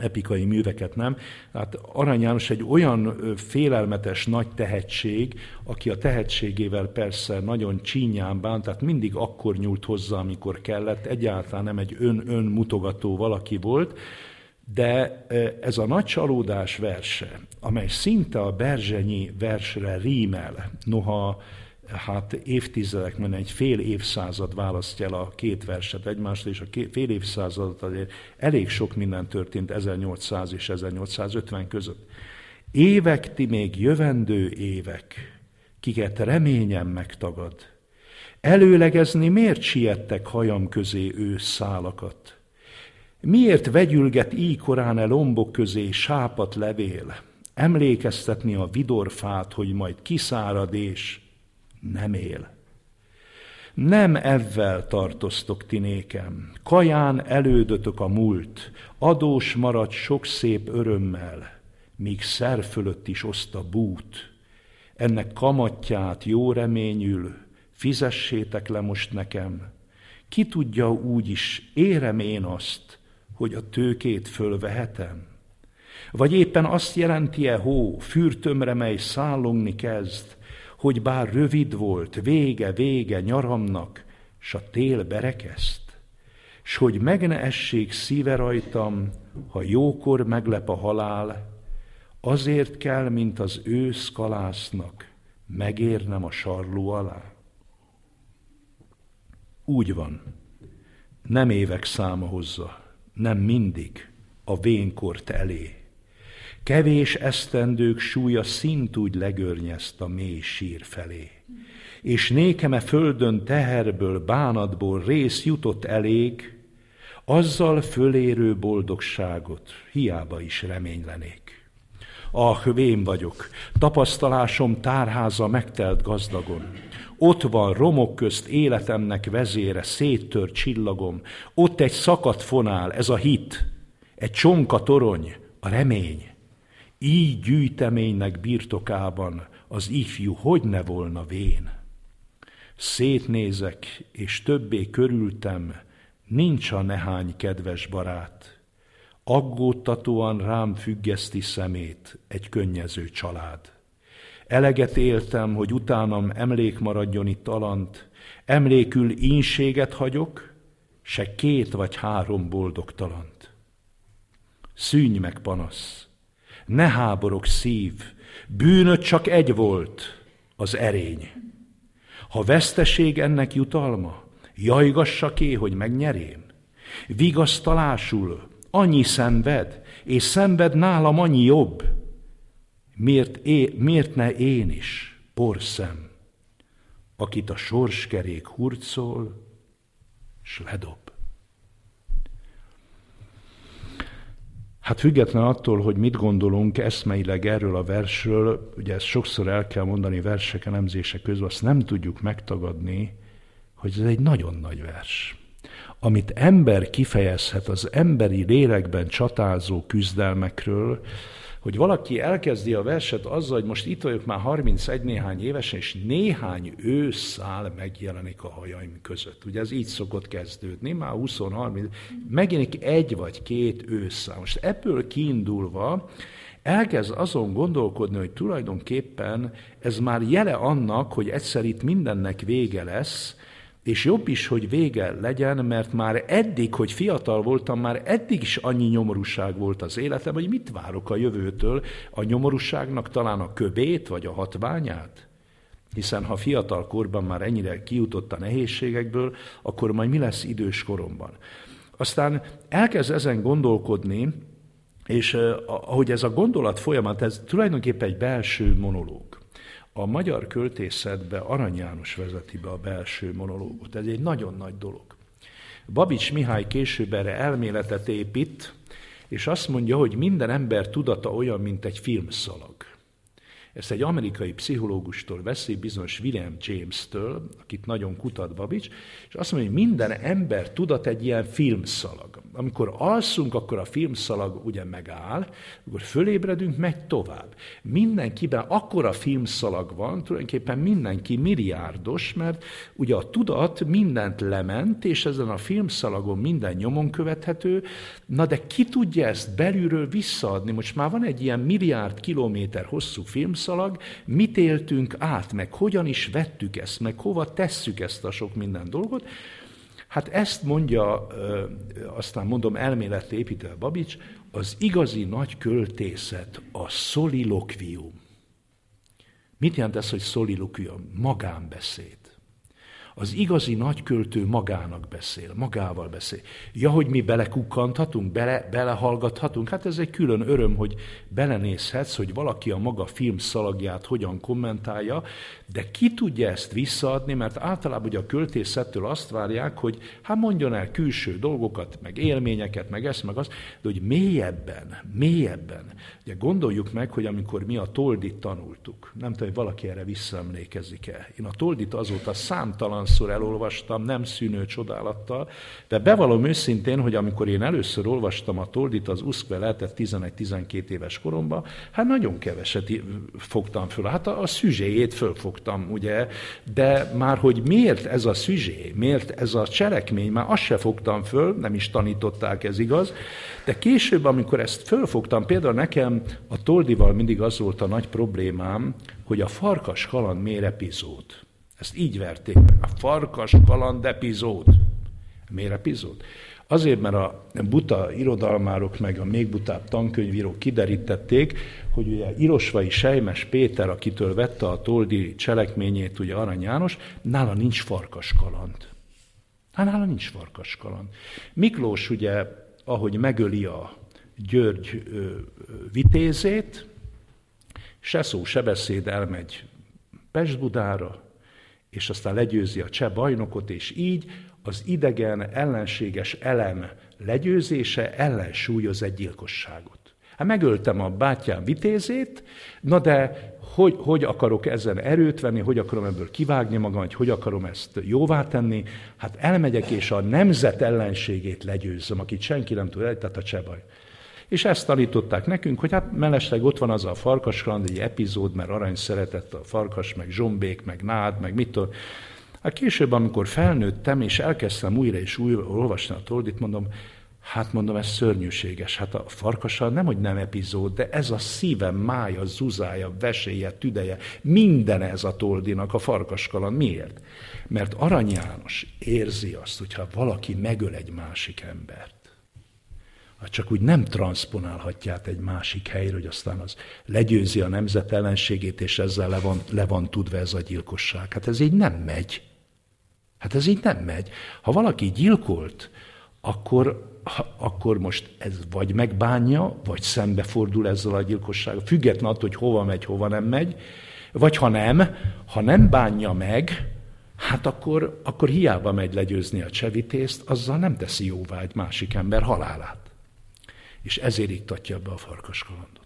epikai műveket nem. Hát Arany János egy olyan félelmetes nagy tehetség, aki a tehetségével persze nagyon csínyán bánt, tehát mindig akkor nyúlt hozzá, amikor kellett, egyáltalán nem egy ön-ön mutogató valaki volt, de ez a nagy csalódás verse, amely szinte a Berzsenyi versre rímel, noha hát évtizedek, mert egy fél évszázad választja el a két verset egymást, és a két, fél évszázad azért elég sok minden történt 1800 és 1850 között. Évek, ti még jövendő évek, kiket reményem megtagad. Előlegezni miért siettek hajam közé őszálakat? Miért vegyülget így korán el lombok közé sápat levél? Emlékeztetni a vidorfát, hogy majd kiszárad és nem él. Nem evvel tartoztok ti nékem, kaján elődötök a múlt, adós marad sok szép örömmel, míg szer fölött is oszt a bút. Ennek kamatját jó reményül, fizessétek le most nekem. Ki tudja úgy is, érem én azt, hogy a tőkét fölvehetem? Vagy éppen azt jelenti-e hó, fürtömre, mely szállongni kezd, hogy bár rövid volt, vége, vége nyaramnak, s a tél berekeszt, s hogy meg ne essék szíve rajtam, ha jókor meglep a halál, azért kell, mint az ősz kalásznak, megérnem a sarló alá. Úgy van, nem évek száma hozza, nem mindig a vénkort elé. Kevés esztendők súlya szintúgy legörnyezt a mély sír felé. És nékeme földön teherből, bánatból rész jutott elég, azzal fölérő boldogságot hiába is reménylenék. Ah, vén vagyok, tapasztalásom tárháza megtelt gazdagon. Ott van romok közt életemnek vezére, széttört csillagom. Ott egy szakadt fonál, ez a hit, egy csonka torony, a remény. Így gyűjteménynek birtokában az ifjú hogy ne volna vén. Szétnézek, és többé körültem, nincs a nehány kedves barát. Aggódtatóan rám függeszti szemét egy könnyező család. Eleget éltem, hogy utánam emlék maradjon itt alant, emlékül ínséget hagyok, se két vagy három boldogtalant. Szűnj meg panasz, ne háborog szív, bűnöt csak egy volt, az erény. Ha veszteség ennek jutalma, jajgassak é, hogy megnyerém. Vigasztalásul annyi szenved, és szenved nálam annyi jobb. Miért, é, miért ne én is, porszem, akit a sorskerék hurcol, s ledob. Hát független attól, hogy mit gondolunk eszmeileg erről a versről, ugye ezt sokszor el kell mondani versek elemzése közben, azt nem tudjuk megtagadni, hogy ez egy nagyon nagy vers. Amit ember kifejezhet az emberi lélekben csatázó küzdelmekről, hogy valaki elkezdi a verset azzal, hogy most itt vagyok már 31 néhány évesen, és néhány őszál megjelenik a hajaim között. Ugye ez így szokott kezdődni, már 20-30, megjelenik egy vagy két őszál. Most ebből kiindulva elkezd azon gondolkodni, hogy tulajdonképpen ez már jele annak, hogy egyszer itt mindennek vége lesz, és jobb is, hogy vége legyen, mert már eddig, hogy fiatal voltam, már eddig is annyi nyomorúság volt az életem, hogy mit várok a jövőtől, a nyomorúságnak talán a köbét, vagy a hatványát? Hiszen ha fiatal korban már ennyire kijutott a nehézségekből, akkor majd mi lesz idős koromban? Aztán elkezd ezen gondolkodni, és ahogy ez a gondolat folyamat, ez tulajdonképpen egy belső monológ. A magyar költészetbe Arany János vezeti be a belső monológot. Ez egy nagyon nagy dolog. Babics Mihály később erre elméletet épít, és azt mondja, hogy minden ember tudata olyan, mint egy filmszalag. Ezt egy amerikai pszichológustól veszi, bizonyos William James-től, akit nagyon kutat Babics, és azt mondja, hogy minden ember tudat egy ilyen filmszalag. Amikor alszunk, akkor a filmszalag ugye megáll, akkor fölébredünk, megy tovább. Mindenkiben akkora filmszalag van, tulajdonképpen mindenki milliárdos, mert ugye a tudat mindent lement, és ezen a filmszalagon minden nyomon követhető, na de ki tudja ezt belülről visszaadni? Most már van egy ilyen milliárd kilométer hosszú filmszalag, mit éltünk át, meg hogyan is vettük ezt, meg hova tesszük ezt a sok minden dolgot, Hát ezt mondja, aztán mondom, elméleti építő Babics, az igazi nagy költészet a szolilokvium. Mit jelent ez, hogy szolilokvium? Magánbeszéd. Az igazi nagyköltő magának beszél, magával beszél. Ja, hogy mi belekukkanthatunk, bele, belehallgathatunk, hát ez egy külön öröm, hogy belenézhetsz, hogy valaki a maga film szalagját hogyan kommentálja, de ki tudja ezt visszaadni, mert általában ugye a költészettől azt várják, hogy hát mondjon el külső dolgokat, meg élményeket, meg ezt, meg azt, de hogy mélyebben, mélyebben. Ugye gondoljuk meg, hogy amikor mi a Toldit tanultuk, nem tudom, hogy valaki erre visszaemlékezik-e. Én a Toldit azóta számtalanszor elolvastam, nem szűnő csodálattal, de bevallom őszintén, hogy amikor én először olvastam a Toldit, az Uszkve lehetett 11-12 éves koromban, hát nagyon keveset fogtam föl. Hát a, a szüzséjét fölfogtam fogtam, ugye, de már hogy miért ez a szüzsé, miért ez a cselekmény, már azt se fogtam föl, nem is tanították, ez igaz, de később, amikor ezt fölfogtam, például nekem a Toldival mindig az volt a nagy problémám, hogy a farkas kaland miért epizód. Ezt így verték meg. A farkas kaland epizód. Miért epizód? Azért, mert a buta irodalmárok, meg a még butább tankönyvírók kiderítették, hogy ugye Irosvai Sejmes Péter, akitől vette a Toldi cselekményét, ugye Arany János, nála nincs farkas kaland. Hát nála nincs farkas kaland. Miklós ugye, ahogy megöli a György vitézét, se szó, se beszéd elmegy Pest-Budára, és aztán legyőzi a cseh bajnokot, és így az idegen, ellenséges elem legyőzése ellensúlyoz egy gyilkosságot. Hát megöltem a bátyám vitézét, na de hogy, hogy akarok ezen erőt venni, hogy akarom ebből kivágni magam, hogy hogy akarom ezt jóvá tenni, hát elmegyek és a nemzet ellenségét legyőzzöm, akit senki nem tud el, tehát a csebaj. És ezt tanították nekünk, hogy hát mellesleg ott van az a farkasrand, egy epizód, mert arany szeretett a farkas, meg zsombék, meg nád, meg mit tudom. Hát később, amikor felnőttem, és elkezdtem újra és újra olvasni a Toldit, mondom, hát mondom, ez szörnyűséges. Hát a farkassal nem, hogy nem epizód, de ez a szívem, mája, zuzája, veséje, tüdeje, minden ez a Toldinak a farkaskalan. Miért? Mert Arany János érzi azt, hogyha valaki megöl egy másik embert, hát csak úgy nem transponálhatját egy másik helyre, hogy aztán az legyőzi a nemzet ellenségét, és ezzel le van, le van tudva ez a gyilkosság. Hát ez így nem megy. Hát ez így nem megy. Ha valaki gyilkolt, akkor, akkor most ez vagy megbánja, vagy szembefordul ezzel a gyilkossággal, független attól, hogy hova megy, hova nem megy, vagy ha nem, ha nem bánja meg, hát akkor, akkor hiába megy legyőzni a csevitészt, azzal nem teszi jóvá egy másik ember halálát. És ezért iktatja be a farkaskalandot.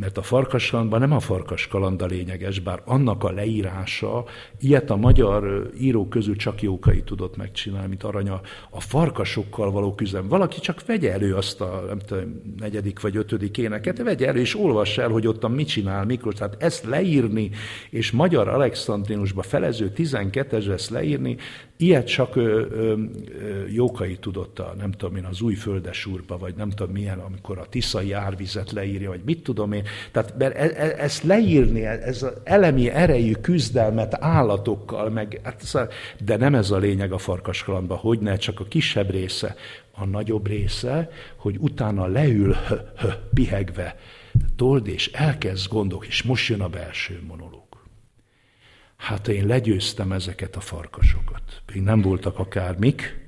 Mert a farkaslandban nem a farkas kaland a lényeges, bár annak a leírása, ilyet a magyar írók közül csak Jókai tudott megcsinálni, mint aranya, a farkasokkal való küzdelem. Valaki csak vegye elő azt a nem tudom, negyedik vagy ötödik éneket, vegye elő, és olvassa el, hogy ottan mit csinál, mikor. Tehát ezt leírni, és magyar Alexandrinusba felező 12 ezt leírni, Ilyet csak ö, ö, Jókai tudott a, nem tudom én, az új földesúrba, vagy nem tudom milyen, amikor a tiszai árvizet leírja, vagy mit tudom én. Tehát mert e, e, ezt leírni, ez az elemi erejű küzdelmet állatokkal, meg, hát, de nem ez a lényeg a farkaskalandban, hogy ne, csak a kisebb része, a nagyobb része, hogy utána leül hö, hö, pihegve, told, és elkezd gondok, és most jön a belső monológ. Hát én legyőztem ezeket a farkasokat. Még nem voltak akármik.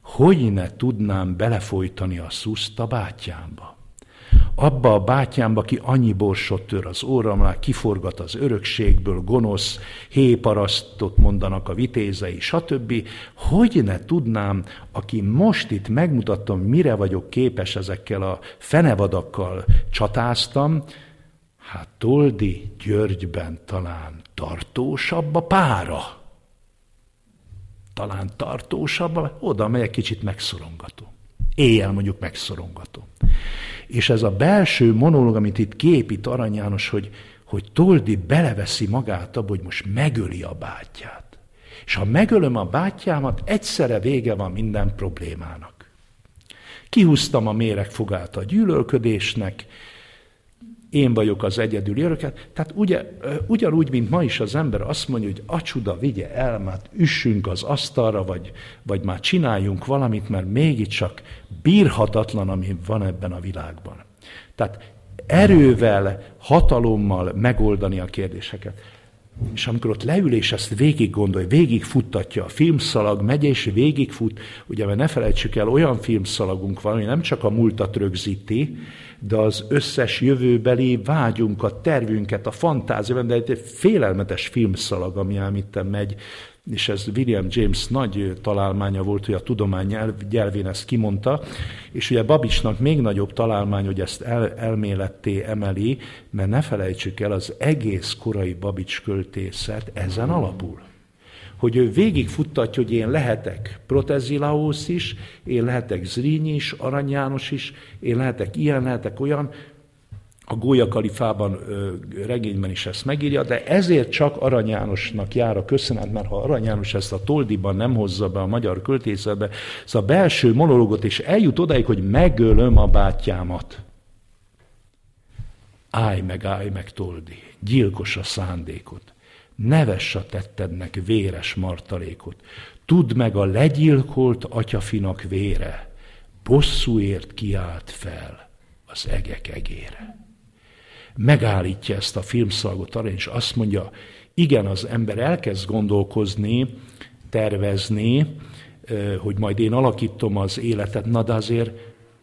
Hogy ne tudnám belefolytani a szuszt a bátyámba? Abba a bátyámba, ki annyi borsot tör az óramlá, kiforgat az örökségből, gonosz, héparasztot mondanak a vitézei, stb. Hogy ne tudnám, aki most itt megmutatom, mire vagyok képes ezekkel a fenevadakkal csatáztam, hát Toldi Györgyben talán tartósabb a pára. Talán tartósabb, oda megyek kicsit megszorongató. Éjjel mondjuk megszorongató. És ez a belső monológ, amit itt képít Arany János, hogy, hogy Toldi beleveszi magát abba, hogy most megöli a bátyját. És ha megölöm a bátyámat, egyszerre vége van minden problémának. Kihúztam a méregfogát a gyűlölködésnek, én vagyok az egyedül öröket. Tehát ugye, ugyanúgy, mint ma is az ember azt mondja, hogy a csuda vigye el, már üssünk az asztalra, vagy, vagy már csináljunk valamit, mert mégiscsak bírhatatlan, ami van ebben a világban. Tehát erővel, hatalommal megoldani a kérdéseket. És amikor ott leül, és ezt végig gondolja, végig futtatja, a filmszalag megy, és végigfut, ugye mert ne felejtsük el, olyan filmszalagunk van, hogy nem csak a múltat rögzíti, de az összes jövőbeli vágyunkat, tervünket, a fantáziában, de egy félelmetes filmszalag, ami elmitten megy, és ez William James nagy találmánya volt, hogy a tudomány nyelvén ezt kimondta, és ugye Babicsnak még nagyobb találmány, hogy ezt el, elméletté emeli, mert ne felejtsük el, az egész korai Babics költészet ezen alapul hogy ő végigfuttatja, hogy én lehetek Protezilaus is, én lehetek Zrínyi is, Arany János is, én lehetek ilyen, lehetek olyan, a Gólya Kalifában regényben is ezt megírja, de ezért csak Arany Jánosnak jár a köszönet, mert ha Arany János ezt a Toldiban nem hozza be a magyar költészetbe, szóval a belső monológot is eljut odáig, hogy megölöm a bátyámat. Állj meg, állj meg, Toldi, gyilkos a szándékot. Nevess a tettednek véres martalékot. Tudd meg a legyilkolt atyafinak vére. Bosszúért kiált fel az egek egére. Megállítja ezt a filmszalagot arra, és azt mondja, igen, az ember elkezd gondolkozni, tervezni, hogy majd én alakítom az életet, na de azért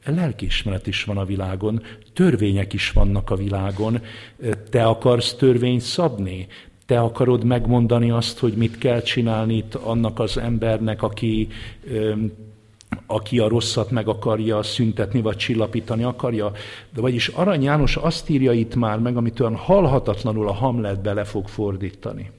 lelkiismeret is van a világon, törvények is vannak a világon. Te akarsz törvényt szabni? Te akarod megmondani azt, hogy mit kell csinálni itt annak az embernek, aki, aki a rosszat meg akarja szüntetni, vagy csillapítani akarja. De vagyis Arany János azt írja itt már meg, amit olyan halhatatlanul a Hamlet bele fog fordítani.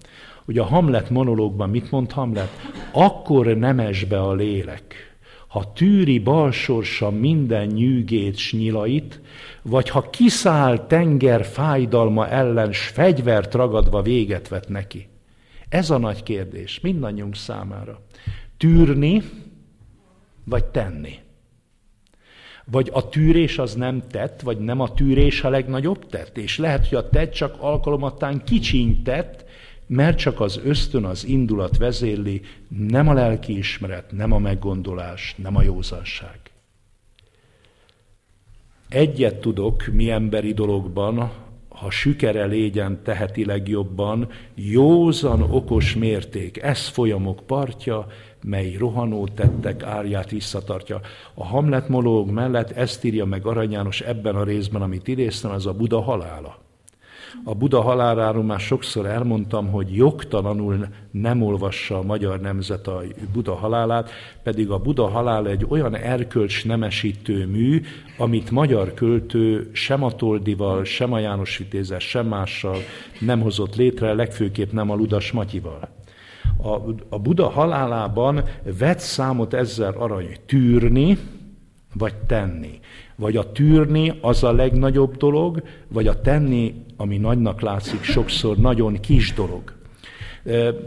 Ugye a Hamlet monológban mit mond Hamlet? Akkor nemes be a lélek, ha tűri balsorsa minden nyűgét s nyilait, vagy ha kiszáll tenger fájdalma ellen, s fegyvert ragadva véget vet neki? Ez a nagy kérdés mindannyiunk számára. Tűrni, vagy tenni? Vagy a tűrés az nem tett, vagy nem a tűrés a legnagyobb tett? És lehet, hogy a tett csak alkalomattán kicsiny tett, mert csak az ösztön, az indulat vezérli, nem a lelki ismeret, nem a meggondolás, nem a józanság. Egyet tudok mi emberi dologban, ha sükere légyen tehetileg jobban, józan okos mérték, ez folyamok partja, mely rohanó tettek árját visszatartja. A Hamlet monológ mellett ezt írja meg Arany János ebben a részben, amit idéztem, az a Buda halála. A Buda haláláról már sokszor elmondtam, hogy jogtalanul nem olvassa a magyar nemzet a Buda halálát, pedig a Buda halál egy olyan erkölcs nemesítő mű, amit magyar költő sem a Toldival, sem a János Vitézes, sem mással nem hozott létre, legfőképp nem a Ludas Matyival. A, a Buda halálában vett számot ezzel arany tűrni, vagy tenni. Vagy a tűrni az a legnagyobb dolog, vagy a tenni, ami nagynak látszik, sokszor nagyon kis dolog.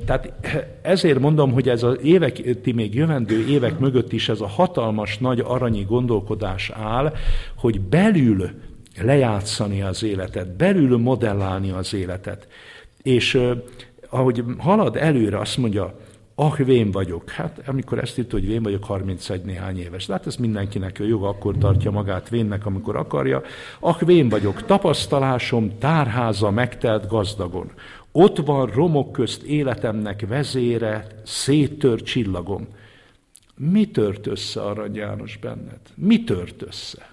Tehát ezért mondom, hogy ez az évek, ti még jövendő évek mögött is ez a hatalmas nagy aranyi gondolkodás áll, hogy belül lejátszani az életet, belül modellálni az életet. És ahogy halad előre, azt mondja, ah, vén vagyok. Hát amikor ezt írta, hogy vén vagyok, 31 néhány éves. De hát ez mindenkinek a joga, akkor tartja magát vénnek, amikor akarja. Ah, vén vagyok, tapasztalásom tárháza megtelt gazdagon. Ott van romok közt életemnek vezére, széttör csillagom. Mi tört össze, Arany János, benned? Mi tört össze?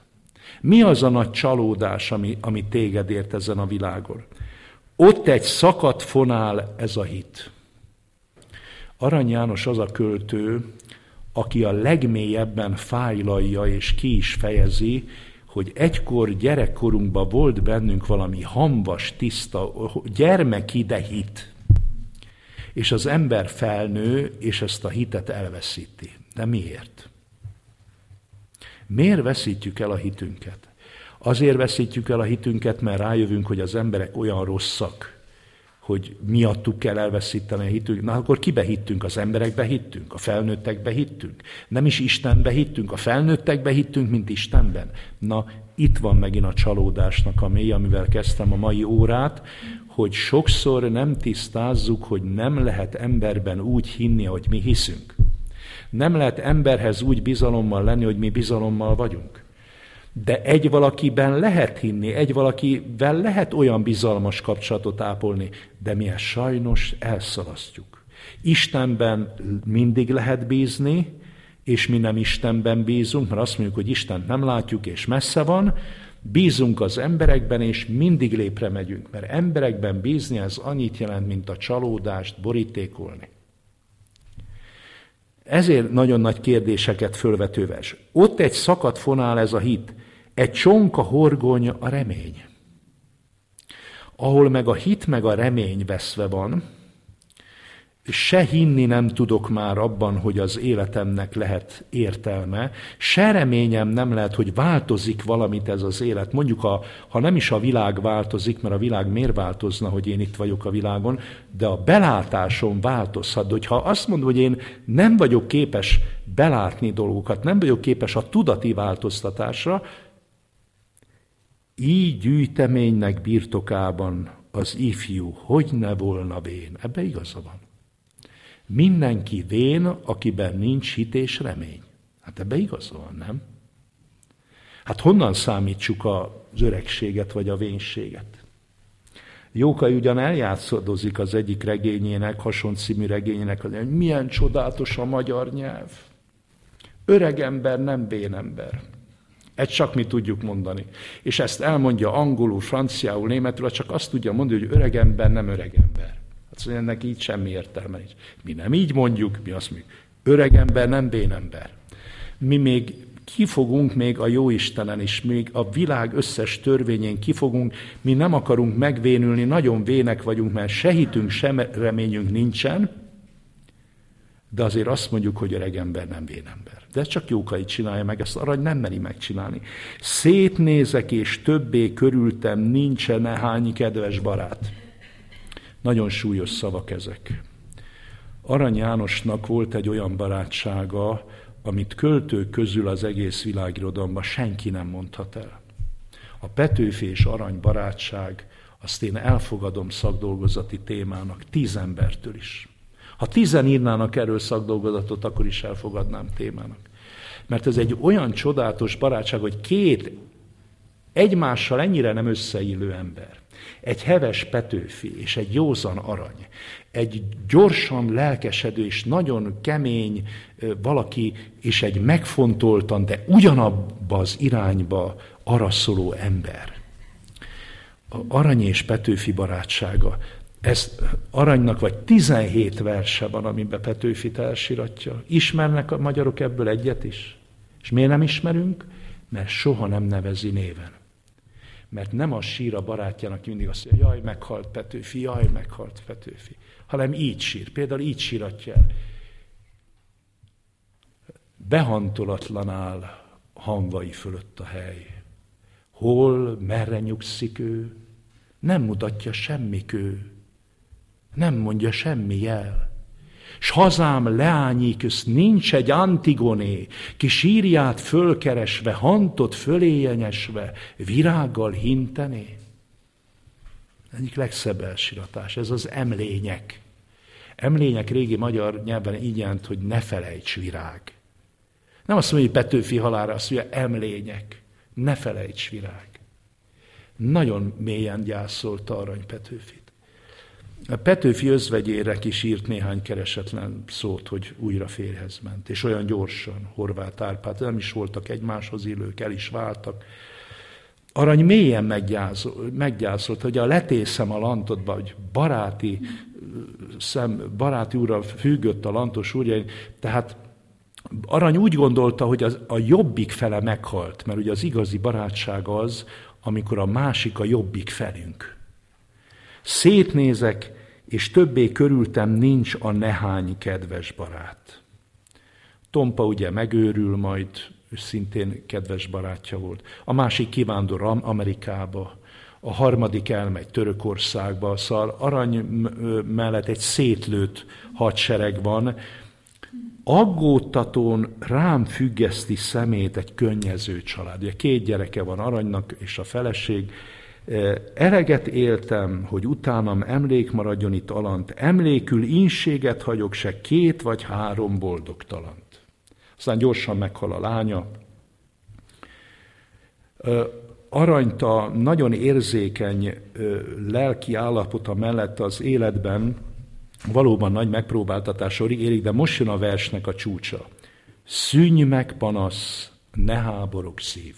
Mi az a nagy csalódás, ami, ami téged ért ezen a világon? Ott egy szakadt fonál ez a hit. Arany János az a költő, aki a legmélyebben fájlalja és ki is fejezi, hogy egykor gyerekkorunkban volt bennünk valami hamvas, tiszta, gyermeki, de hit. És az ember felnő, és ezt a hitet elveszíti. De miért? Miért veszítjük el a hitünket? Azért veszítjük el a hitünket, mert rájövünk, hogy az emberek olyan rosszak, hogy miattuk kell elveszíteni a hitünk. Na akkor kibe hittünk? Az emberekbe hittünk? A felnőttekbe hittünk? Nem is Istenbe hittünk? A felnőttekbe hittünk, mint Istenben? Na, itt van megint a csalódásnak a mély, amivel kezdtem a mai órát, hogy sokszor nem tisztázzuk, hogy nem lehet emberben úgy hinni, hogy mi hiszünk. Nem lehet emberhez úgy bizalommal lenni, hogy mi bizalommal vagyunk. De egy valakiben lehet hinni, egy valakivel lehet olyan bizalmas kapcsolatot ápolni, de mi ezt sajnos elszalasztjuk. Istenben mindig lehet bízni, és mi nem Istenben bízunk, mert azt mondjuk, hogy Isten nem látjuk, és messze van, bízunk az emberekben, és mindig lépre megyünk, mert emberekben bízni ez annyit jelent, mint a csalódást borítékolni. Ezért nagyon nagy kérdéseket fölvetőves. Ott egy szakadt fonál ez a hit. Egy csonka horgony a remény. Ahol meg a hit meg a remény veszve van, se hinni nem tudok már abban, hogy az életemnek lehet értelme, se reményem nem lehet, hogy változik valamit ez az élet. Mondjuk, ha, ha nem is a világ változik, mert a világ miért változna, hogy én itt vagyok a világon, de a belátásom változhat. De hogyha azt mondom, hogy én nem vagyok képes belátni dolgokat, nem vagyok képes a tudati változtatásra, így gyűjteménynek birtokában az ifjú, hogy ne volna vén. Ebbe igaza van. Mindenki vén, akiben nincs hit és remény. Hát ebbe igaza van, nem? Hát honnan számítsuk az öregséget vagy a vénséget? Jókai ugyan eljátszadozik az egyik regényének, hasonló című regényének, hogy milyen csodálatos a magyar nyelv. Öreg ember nem ember. Ezt csak mi tudjuk mondani. És ezt elmondja angolul, franciául, németül, csak azt tudja mondani, hogy öreg ember nem öreg ember. Hát mondja, ennek így semmi értelme nincs. Mi nem így mondjuk, mi azt mondjuk, öreg ember nem ember. Mi még kifogunk még a Jóistenen is, még a világ összes törvényén kifogunk, mi nem akarunk megvénülni, nagyon vének vagyunk, mert se hitünk, sem reményünk nincsen, de azért azt mondjuk, hogy öreg ember nem vénember. De ez csak Jókai csinálja meg, ezt arany nem meri megcsinálni. Szétnézek, és többé körültem nincsen nehány kedves barát. Nagyon súlyos szavak ezek. Arany Jánosnak volt egy olyan barátsága, amit költők közül az egész világirodalomban senki nem mondhat el. A Petőfi és Arany barátság, azt én elfogadom szakdolgozati témának tíz embertől is. Ha tizen írnának erről szakdolgozatot, akkor is elfogadnám témának. Mert ez egy olyan csodálatos barátság, hogy két egymással ennyire nem összeillő ember, egy heves Petőfi és egy józan arany, egy gyorsan lelkesedő és nagyon kemény valaki, és egy megfontoltan, de ugyanabba az irányba araszoló ember. A Arany és Petőfi barátsága ez aranynak vagy 17 verse van, amiben Petőfit elsiratja. Ismernek a magyarok ebből egyet is? És miért nem ismerünk? Mert soha nem nevezi néven. Mert nem az sír a barátjának, mindig azt mondja, jaj, meghalt Petőfi, jaj, meghalt Petőfi. Hanem így sír. Például így síratja el. Behantolatlan áll hangvai fölött a hely. Hol, merre nyugszik ő, nem mutatja semmi kő Nem mondja semmi jel. S hazám leányéköz nincs egy antigoné, ki sírját fölkeresve, hantot föléjenyesve, virággal hintené. Egyik legszebb elsiratás, ez az emlények. Emlények régi magyar nyelven így jelent, hogy ne felejts virág. Nem azt mondja, hogy Petőfi halára, azt mondja, emlények. Ne felejts virág. Nagyon mélyen gyászolta Arany Petőfit. Petőfi özvegyére is írt néhány keresetlen szót, hogy újra férhez ment, és olyan gyorsan, Horváth Árpád, nem is voltak egymáshoz illők, el is váltak. Arany mélyen meggyászolt, meggyászolt hogy a letészem a lantodba, hogy baráti, szem, baráti úrral függött a lantos úrja, tehát Arany úgy gondolta, hogy az, a jobbik fele meghalt, mert ugye az igazi barátság az, amikor a másik a jobbik felünk. Szétnézek, és többé körültem nincs a nehány kedves barát. Tompa ugye megőrül, majd ő szintén kedves barátja volt. A másik kivándor Amerikába, a harmadik elmegy Törökországba, szóval arany mellett egy szétlőtt hadsereg van, aggódtatón rám függeszti szemét egy könnyező család. Ugye két gyereke van aranynak és a feleség. Eleget éltem, hogy utánam emlék maradjon itt alant. Emlékül inséget hagyok, se két vagy három boldog talant. Aztán gyorsan meghal a lánya. Aranyta nagyon érzékeny lelki állapota mellett az életben valóban nagy megpróbáltatás érik, de most jön a versnek a csúcsa. Szűnj meg, panasz, ne háborog szív.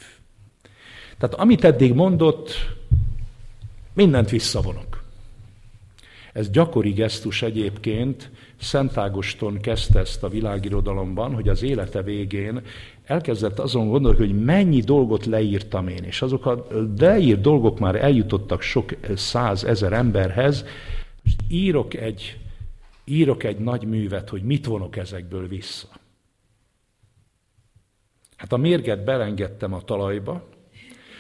Tehát amit eddig mondott, mindent visszavonok. Ez gyakori gesztus egyébként, Szent Ágoston kezdte ezt a világirodalomban, hogy az élete végén elkezdett azon gondolni, hogy mennyi dolgot leírtam én, és azok a leírt dolgok már eljutottak sok száz ezer emberhez, most írok egy írok egy nagy művet, hogy mit vonok ezekből vissza. Hát a mérget belengedtem a talajba,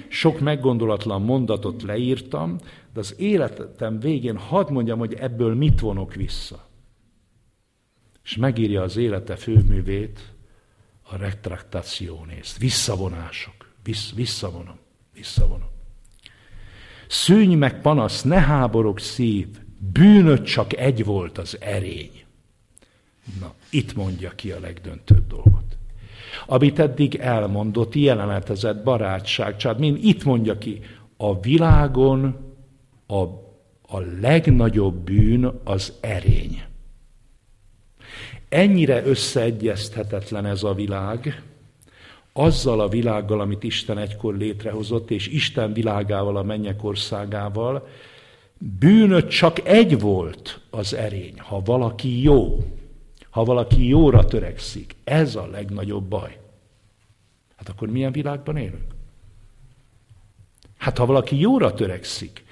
sok meggondolatlan mondatot leírtam, de az életem végén hadd mondjam, hogy ebből mit vonok vissza. És megírja az élete főművét, a retraktationést, visszavonások, Vissz, visszavonom, visszavonom. Szűnj meg panasz, ne háborog szív, bűnöt csak egy volt az erény. Na, itt mondja ki a legdöntőbb dolgot. Amit eddig elmondott, jelenetezett barátság, család, mind itt mondja ki, a világon a, a legnagyobb bűn az erény. Ennyire összeegyezthetetlen ez a világ, azzal a világgal, amit Isten egykor létrehozott, és Isten világával, a mennyek országával, Bűnöt csak egy volt az erény, ha valaki jó, ha valaki jóra törekszik. Ez a legnagyobb baj. Hát akkor milyen világban élünk? Hát ha valaki jóra törekszik,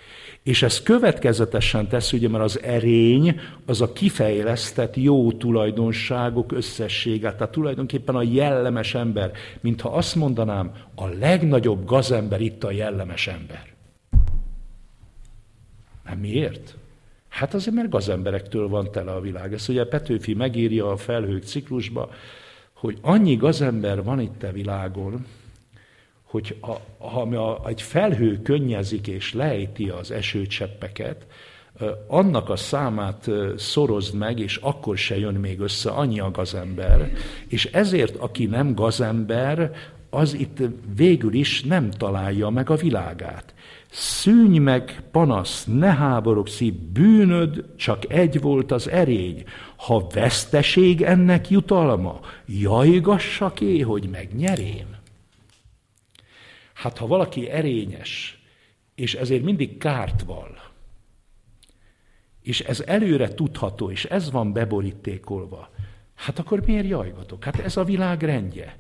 és ez következetesen tesz, ugye, mert az erény az a kifejlesztett jó tulajdonságok összessége, tehát tulajdonképpen a jellemes ember, mintha azt mondanám, a legnagyobb gazember itt a jellemes ember. Hát miért? Hát azért, mert gazemberektől van tele a világ. Ezt ugye Petőfi megírja a felhők ciklusba, hogy annyi gazember van itt a világon, hogy ha, ha egy felhő könnyezik és lejti az esőcseppeket, annak a számát szorozd meg, és akkor se jön még össze annyi a gazember, és ezért, aki nem gazember, az itt végül is nem találja meg a világát. Szűnj meg, panasz, ne háborog szív, bűnöd, csak egy volt az erény. Ha veszteség ennek jutalma, jajgassak é, hogy megnyerém. Hát ha valaki erényes, és ezért mindig kárt val, és ez előre tudható, és ez van beborítékolva, hát akkor miért jajgatok? Hát ez a világ rendje.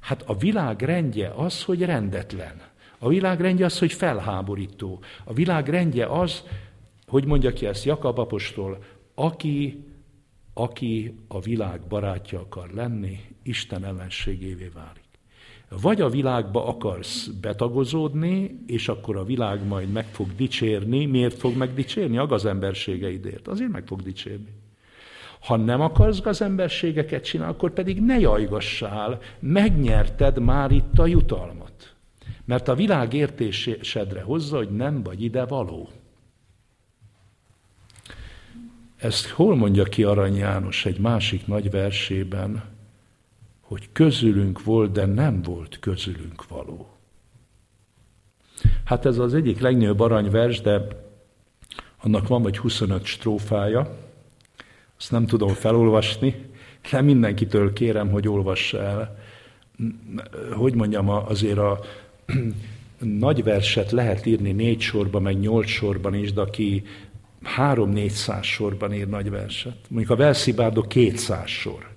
Hát a világ rendje az, hogy rendetlen. A világ rendje az, hogy felháborító. A világ rendje az, hogy mondja ki ezt Jakab apostol, aki, aki a világ barátja akar lenni, Isten ellenségévé válik. Vagy a világba akarsz betagozódni, és akkor a világ majd meg fog dicsérni. Miért fog megdicsérni? A gazemberségeidért. Azért meg fog dicsérni. Ha nem akarsz gazemberségeket csinálni, akkor pedig ne jajgassál, megnyerted már itt a jutalmat. Mert a világ értésedre hozza, hogy nem vagy ide való. Ezt hol mondja ki Arany János egy másik nagy versében, hogy közülünk volt, de nem volt közülünk való. Hát ez az egyik legnagyobb aranyvers, de annak van vagy 25 strófája, azt nem tudom felolvasni, de mindenkitől kérem, hogy olvassa el. Hogy mondjam, azért a nagy verset lehet írni négy sorban, meg nyolc sorban is, de aki három-négyszáz sorban ír nagy verset. Mondjuk a Velszi Bárdok kétszáz sor.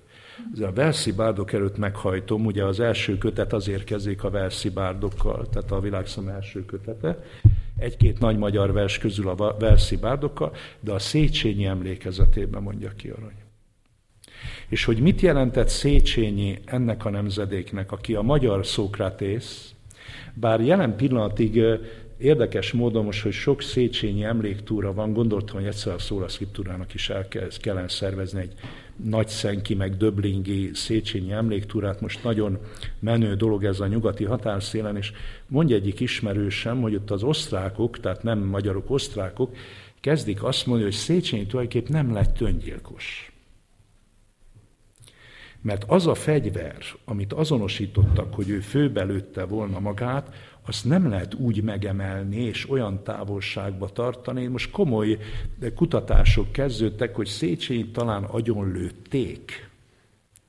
A Velszi Bárdok előtt meghajtom, ugye az első kötet azért kezdik a Velszi Bárdokkal, tehát a világszem első kötete, egy-két nagy magyar vers közül a Velszi Bárdokkal, de a Széchenyi emlékezetében mondja ki arany. És hogy mit jelentett Széchenyi ennek a nemzedéknek, aki a magyar Szókratész, bár jelen pillanatig Érdekes módon most, hogy sok Széchenyi emléktúra van, gondoltam, hogy egyszer a Szóla Szkriptúrának is el kellene szervezni egy nagy szenki, meg döblingi Széchenyi emléktúrát. Most nagyon menő dolog ez a nyugati határszélen, és mondja egyik ismerősem, hogy ott az osztrákok, tehát nem magyarok, osztrákok, kezdik azt mondani, hogy Széchenyi tulajdonképp nem lett öngyilkos. Mert az a fegyver, amit azonosítottak, hogy ő főbelőtte volna magát, azt nem lehet úgy megemelni és olyan távolságba tartani. Most komoly kutatások kezdődtek, hogy Széchenyi talán agyonlőtték.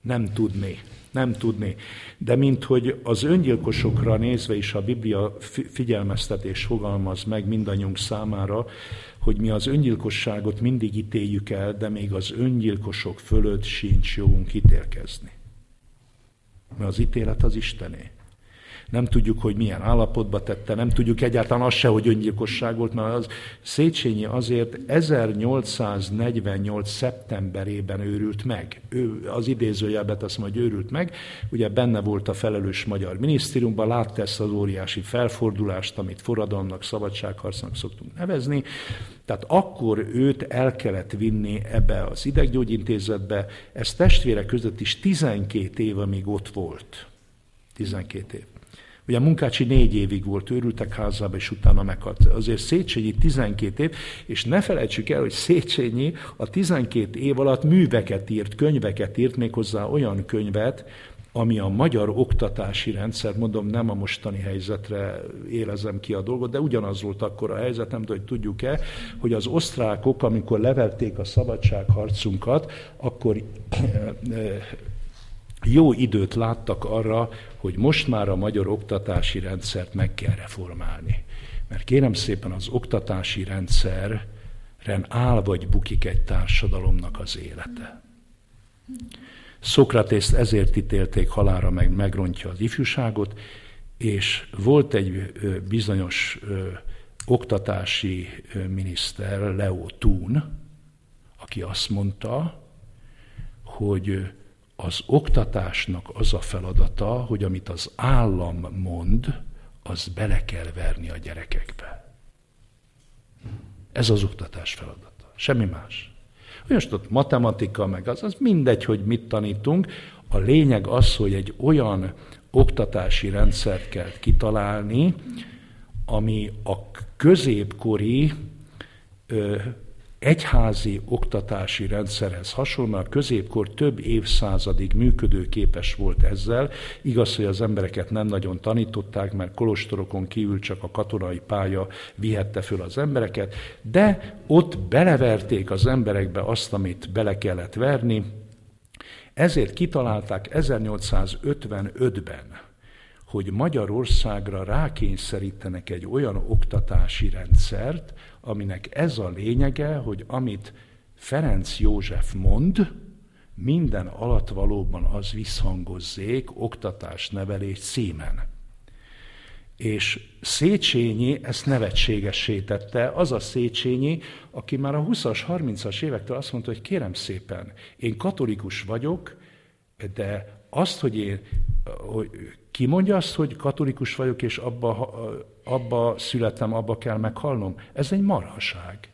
Nem tudni, nem tudni. De mint hogy az öngyilkosokra nézve is a Biblia figyelmeztetés fogalmaz meg mindannyiunk számára, hogy mi az öngyilkosságot mindig ítéljük el, de még az öngyilkosok fölött sincs jogunk ítélkezni. Mert az ítélet az Istené nem tudjuk, hogy milyen állapotba tette, nem tudjuk egyáltalán azt se, hogy öngyilkosság volt, mert az Széchenyi azért 1848. szeptemberében őrült meg. Ő az idézőjelbe azt mondja, hogy őrült meg. Ugye benne volt a felelős magyar minisztériumban, látta ezt az óriási felfordulást, amit forradalomnak, szabadságharcnak szoktunk nevezni. Tehát akkor őt el kellett vinni ebbe az ideggyógyintézetbe. Ez testvére között is 12 év, amíg ott volt. 12 év. Ugye Munkácsi négy évig volt őrültek házába, és utána meghalt. Azért Széchenyi 12 év, és ne felejtsük el, hogy Széchenyi a 12 év alatt műveket írt, könyveket írt, méghozzá olyan könyvet, ami a magyar oktatási rendszer, mondom, nem a mostani helyzetre élezem ki a dolgot, de ugyanaz volt akkor a helyzet, nem tudom, hogy tudjuk-e, hogy az osztrákok, amikor leverték a szabadságharcunkat, akkor jó időt láttak arra, hogy most már a magyar oktatási rendszert meg kell reformálni. Mert kérem szépen az oktatási rendszeren áll vagy bukik egy társadalomnak az élete. Szokratészt ezért ítélték halára, meg megrontja az ifjúságot, és volt egy bizonyos oktatási miniszter, Leo Thun, aki azt mondta, hogy az oktatásnak az a feladata, hogy amit az állam mond, az bele kell verni a gyerekekbe. Ez az oktatás feladata. Semmi más. Most ott matematika, meg az, az mindegy, hogy mit tanítunk. A lényeg az, hogy egy olyan oktatási rendszert kell kitalálni, ami a középkori egyházi oktatási rendszerhez hasonlóan a középkor több évszázadig működőképes volt ezzel. Igaz, hogy az embereket nem nagyon tanították, mert kolostorokon kívül csak a katonai pálya vihette föl az embereket, de ott beleverték az emberekbe azt, amit bele kellett verni, ezért kitalálták 1855-ben, hogy Magyarországra rákényszerítenek egy olyan oktatási rendszert, aminek ez a lényege, hogy amit Ferenc József mond, minden alatt valóban az visszhangozzék oktatás, nevelés címen. És Széchenyi ezt nevetségessé tette, az a Széchenyi, aki már a 20-as, 30-as évektől azt mondta, hogy kérem szépen, én katolikus vagyok, de azt, hogy én hogy Ki mondja azt, hogy katolikus vagyok, és abba, abba születtem, abba kell meghalnom? Ez egy marhaság.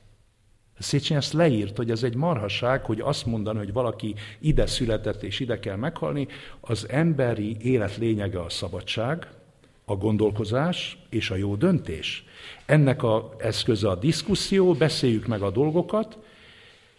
Széchenyi ezt leírt, hogy ez egy marhaság, hogy azt mondani, hogy valaki ide született és ide kell meghalni, az emberi élet lényege a szabadság, a gondolkozás és a jó döntés. Ennek a eszköze a diszkuszió, beszéljük meg a dolgokat,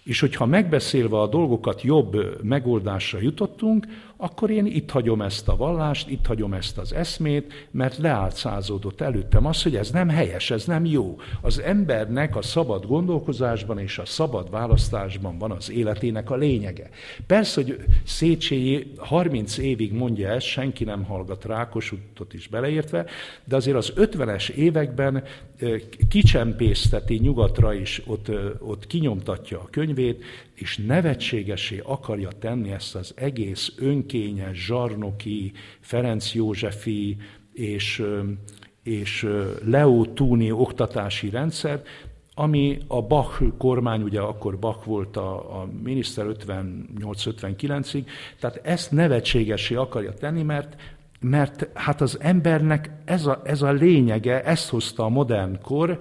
és hogyha megbeszélve a dolgokat jobb megoldásra jutottunk, akkor én itt hagyom ezt a vallást, itt hagyom ezt az eszmét, mert leálcázódott előttem az, hogy ez nem helyes, ez nem jó. Az embernek a szabad gondolkozásban és a szabad választásban van az életének a lényege. Persze, hogy Széchenyi 30 évig mondja ezt, senki nem hallgat Rákosutot is beleértve, de azért az 50-es években kicsempészteti nyugatra is, ott, ott kinyomtatja a könyvét, és nevetségesé akarja tenni ezt az egész önkényes, zsarnoki, Ferenc Józsefi és, és Leo Túni oktatási rendszer, ami a Bach kormány, ugye akkor Bach volt a, a miniszter 58-59-ig, tehát ezt nevetségesé akarja tenni, mert mert hát az embernek ez a, ez a lényege, ezt hozta a modern kor,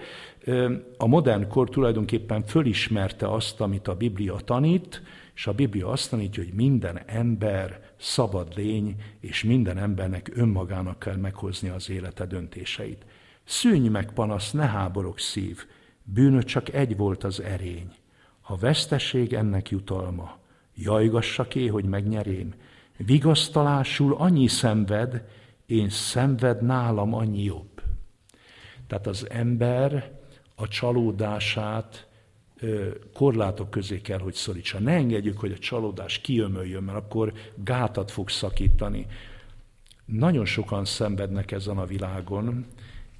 a modern kor tulajdonképpen fölismerte azt, amit a Biblia tanít, és a Biblia azt tanítja, hogy minden ember szabad lény, és minden embernek önmagának kell meghozni az élete döntéseit. Szűnj meg, panasz, ne háborog szív, bűnöt csak egy volt az erény. Ha veszteség ennek jutalma, jajgassak é, hogy megnyerém, vigasztalásul annyi szenved, én szenved nálam annyi jobb. Tehát az ember a csalódását korlátok közé kell, hogy szorítsa. Ne engedjük, hogy a csalódás kiömöljön, mert akkor gátat fog szakítani. Nagyon sokan szenvednek ezen a világon,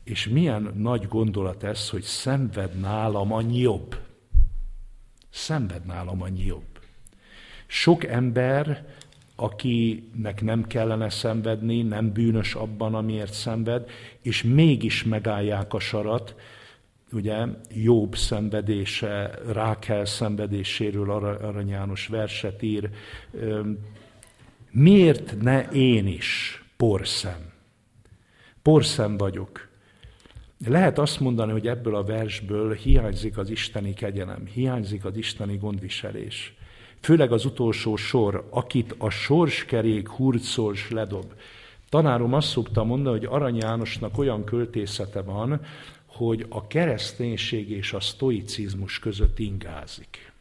és milyen nagy gondolat ez, hogy szenved nálam annyi jobb. Szenved nálam annyi jobb. Sok ember, akinek nem kellene szenvedni, nem bűnös abban, amiért szenved, és mégis megállják a sarat, ugye Jobb szenvedése, Rákel szenvedéséről Arany János verset ír. Miért ne én is porszem? Porszem vagyok. Lehet azt mondani, hogy ebből a versből hiányzik az isteni kegyelem, hiányzik az isteni gondviselés. Főleg az utolsó sor, akit a sorskerék hurcol ledob. Tanárom azt szokta mondani, hogy Arany Jánosnak olyan költészete van, hogy a kereszténység és a sztoicizmus között ingázik.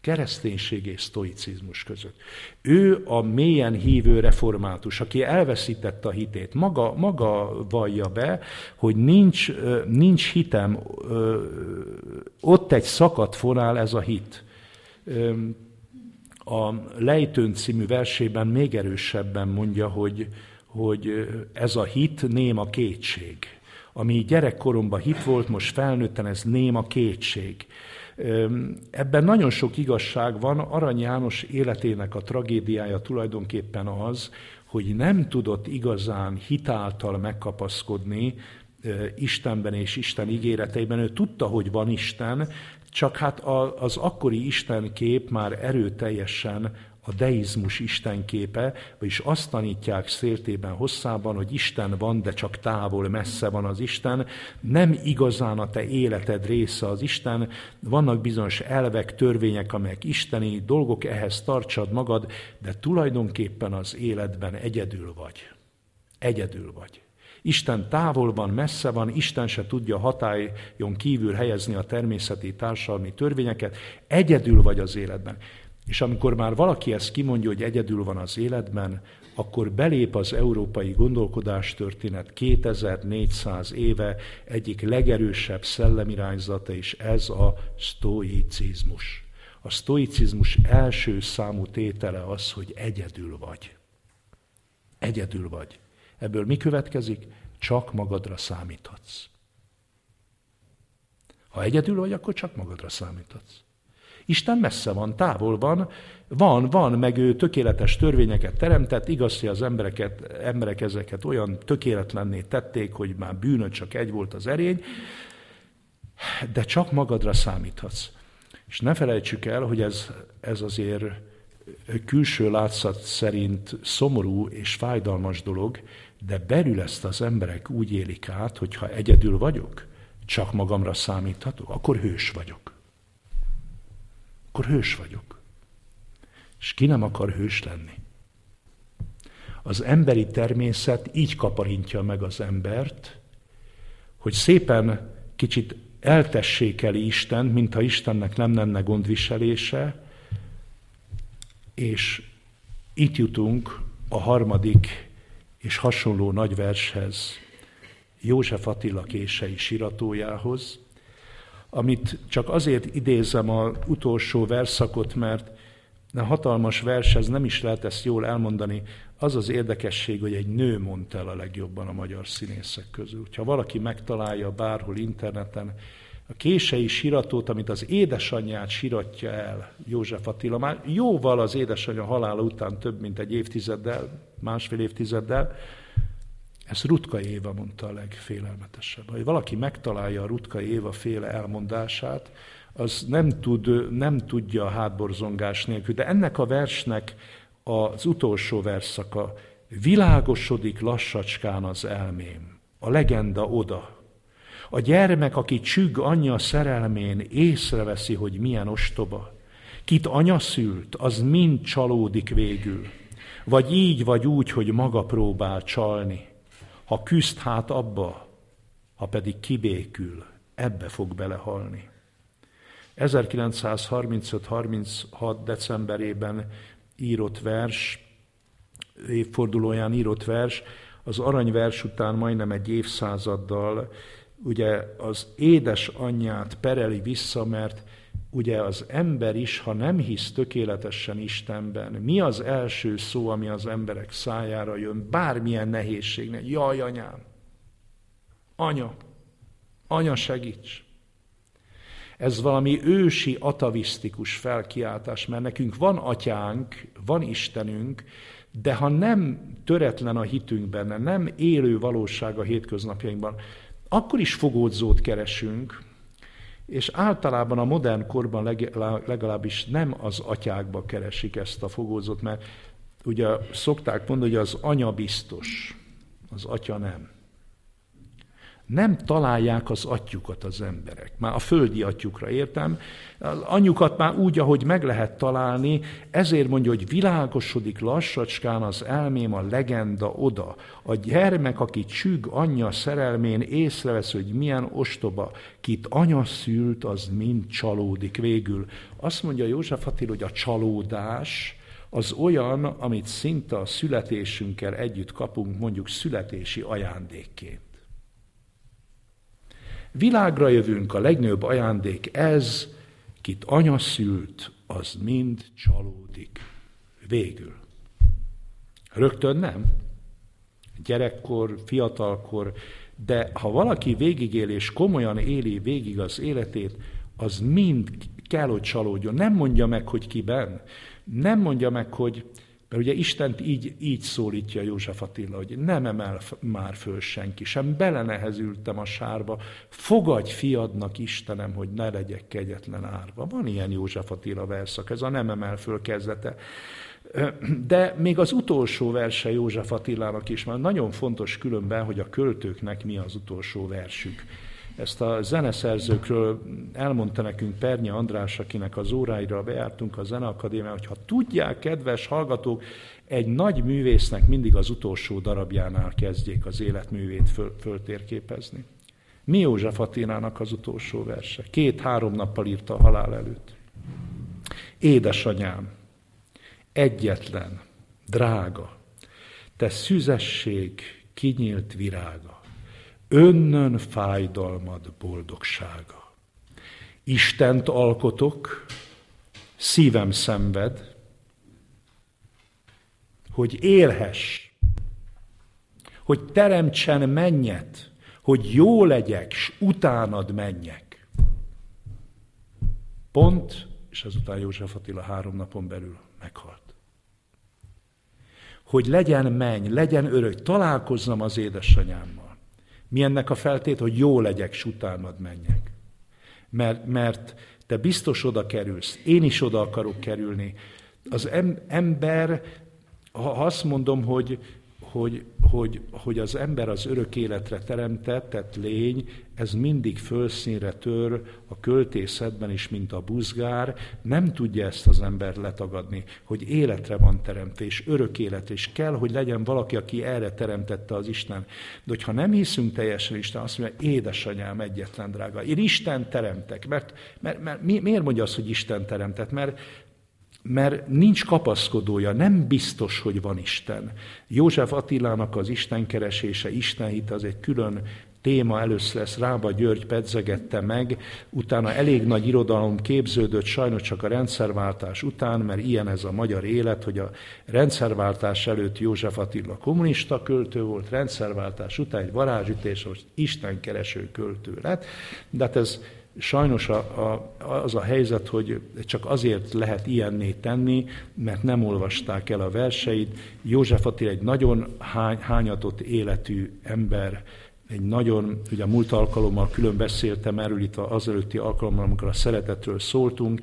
Kereszténység és sztoicizmus között. Ő a mélyen hívő református, aki elveszítette a hitét. Maga, maga vallja be, hogy nincs, nincs hitem, ott egy szakadt fonál ez a hit. A Lejtőn című versében még erősebben mondja, hogy, hogy ez a hit néma kétség ami gyerekkoromban hit volt, most felnőtten ez néma kétség. Ebben nagyon sok igazság van, Arany János életének a tragédiája tulajdonképpen az, hogy nem tudott igazán hitáltal megkapaszkodni Istenben és Isten ígéreteiben. Ő tudta, hogy van Isten, csak hát az akkori Isten kép már erőteljesen a deizmus istenképe, vagyis azt tanítják széltében hosszában, hogy Isten van, de csak távol, messze van az Isten, nem igazán a te életed része az Isten, vannak bizonyos elvek, törvények, amelyek isteni dolgok, ehhez tartsad magad, de tulajdonképpen az életben egyedül vagy. Egyedül vagy. Isten távol van, messze van, Isten se tudja hatályon kívül helyezni a természeti társadalmi törvényeket, egyedül vagy az életben. És amikor már valaki ezt kimondja, hogy egyedül van az életben, akkor belép az európai gondolkodástörténet 2400 éve egyik legerősebb szellemirányzata, és ez a sztoicizmus. A sztoicizmus első számú tétele az, hogy egyedül vagy. Egyedül vagy. Ebből mi következik? Csak magadra számíthatsz. Ha egyedül vagy, akkor csak magadra számíthatsz. Isten messze van, távol van, van, van, meg ő tökéletes törvényeket teremtett, igaz, hogy az embereket, emberek ezeket olyan tökéletlenné tették, hogy már bűnöd csak egy volt az erény, de csak magadra számíthatsz. És ne felejtsük el, hogy ez, ez azért külső látszat szerint szomorú és fájdalmas dolog, de belül ezt az emberek úgy élik át, hogy ha egyedül vagyok, csak magamra számíthatok, akkor hős vagyok. Akkor hős vagyok. És ki nem akar hős lenni? Az emberi természet így kaparintja meg az embert, hogy szépen kicsit eltessékeli Isten, mintha Istennek nem lenne gondviselése, és itt jutunk a harmadik és hasonló nagy vershez, József Attila kései siratójához, amit csak azért idézem az utolsó verszakot, mert a hatalmas vershez nem is lehet ezt jól elmondani, az az érdekesség, hogy egy nő mondta el a legjobban a magyar színészek közül. Ha valaki megtalálja bárhol interneten, a kései siratót, amit az édesanyját siratja el József Attila, már jóval az édesanyja halála után több mint egy évtizeddel, másfél évtizeddel, ezt Rutka Éva mondta a legfélelmetesebb. Ha valaki megtalálja a Rutka Éva féle elmondását, az nem, tud, nem tudja a hátborzongás nélkül. De ennek a versnek az utolsó verszaka, világosodik lassacskán az elmém, a legenda oda. A gyermek, aki csügg anyja szerelmén, észreveszi, hogy milyen ostoba. Kit anya szült, az mind csalódik végül. Vagy így, vagy úgy, hogy maga próbál csalni. Ha küzd hát abba, ha pedig kibékül, ebbe fog belehalni. 1935-36. decemberében írott vers, évfordulóján írott vers, az aranyvers után majdnem egy évszázaddal ugye az édes anyját pereli vissza, mert ugye az ember is, ha nem hisz tökéletesen Istenben, mi az első szó, ami az emberek szájára jön, bármilyen nehézségnek? Jaj, anyám! Anya! Anya, segíts! Ez valami ősi atavisztikus felkiáltás, mert nekünk van atyánk, van Istenünk, de ha nem töretlen a hitünk benne, nem élő valóság a hétköznapjainkban, akkor is fogódzót keresünk, és általában a modern korban legalábbis nem az atyákba keresik ezt a fogózót, mert ugye szokták mondani, hogy az anya biztos, az atya nem nem találják az atyukat az emberek. Már a földi atyukra értem. Az anyukat már úgy, ahogy meg lehet találni, ezért mondja, hogy világosodik lassacskán az elmém a legenda oda. A gyermek, aki csüg anyja szerelmén, észrevesz, hogy milyen ostoba, kit anya szült, az mind csalódik végül. Azt mondja József Attila, hogy a csalódás, az olyan, amit szinte a születésünkkel együtt kapunk, mondjuk születési ajándékként. Világra jövünk, a legnagyobb ajándék ez, kit anya szült, az mind csalódik. Végül. Rögtön nem. Gyerekkor, fiatalkor, de ha valaki végigél és komolyan éli végig az életét, az mind kell, hogy csalódjon. Nem mondja meg, hogy kiben. Nem mondja meg, hogy mert ugye Istent így, így szólítja József Attila, hogy nem emel már föl senki, sem belenehezültem a sárba, fogadj fiadnak Istenem, hogy ne legyek kegyetlen árva. Van ilyen József Attila verszak, ez a nem emel föl kezdete. De még az utolsó verse József Attilának is, mert nagyon fontos különben, hogy a költőknek mi az utolsó versük. Ezt a zeneszerzőkről elmondta nekünk Pernyi András, akinek az óráira bejártunk a Zeneakadémián, hogy ha tudják, kedves hallgatók, egy nagy művésznek mindig az utolsó darabjánál kezdjék az életművét föl, föltérképezni. Mi József Attilának az utolsó verse? Két-három nappal írta a halál előtt. Édesanyám, egyetlen, drága, te szüzesség kinyílt virága, önnön fájdalmad boldogsága. Istent alkotok, szívem szenved, hogy élhess, hogy teremtsen mennyet, hogy jó legyek, s utánad menjek. Pont, és azután József Attila három napon belül meghalt. Hogy legyen menny, legyen örök, találkozzam az édesanyámmal. Mi ennek a feltét, hogy jó legyek, s utánad menjek. Mert, mert te biztos oda kerülsz, én is oda akarok kerülni. Az ember, ha azt mondom, hogy hogy, hogy, hogy az ember az örök életre teremtett, tett lény, ez mindig fölszínre tör a költészetben is, mint a buzgár, nem tudja ezt az ember letagadni, hogy életre van teremtve, és örök élet, és kell, hogy legyen valaki, aki erre teremtette az Isten. De hogyha nem hiszünk teljesen Isten, azt mondja, édesanyám egyetlen drága, én Isten teremtek, mert, mert, mert miért mondja azt, hogy Isten teremtett? Mert mert nincs kapaszkodója, nem biztos, hogy van Isten. József Attilának az Isten keresése, Isten hit az egy külön téma, először ezt Rába György pedzegette meg, utána elég nagy irodalom képződött, sajnos csak a rendszerváltás után, mert ilyen ez a magyar élet, hogy a rendszerváltás előtt József Attila kommunista költő volt, rendszerváltás után egy varázsütés, most istenkereső költő lett, de hát ez Sajnos a, a, az a helyzet, hogy csak azért lehet ilyenné tenni, mert nem olvasták el a verseit. József Attila egy nagyon hány, hányatott életű ember, egy nagyon, ugye a múlt alkalommal külön beszéltem erről itt az előtti alkalommal, amikor a szeretetről szóltunk,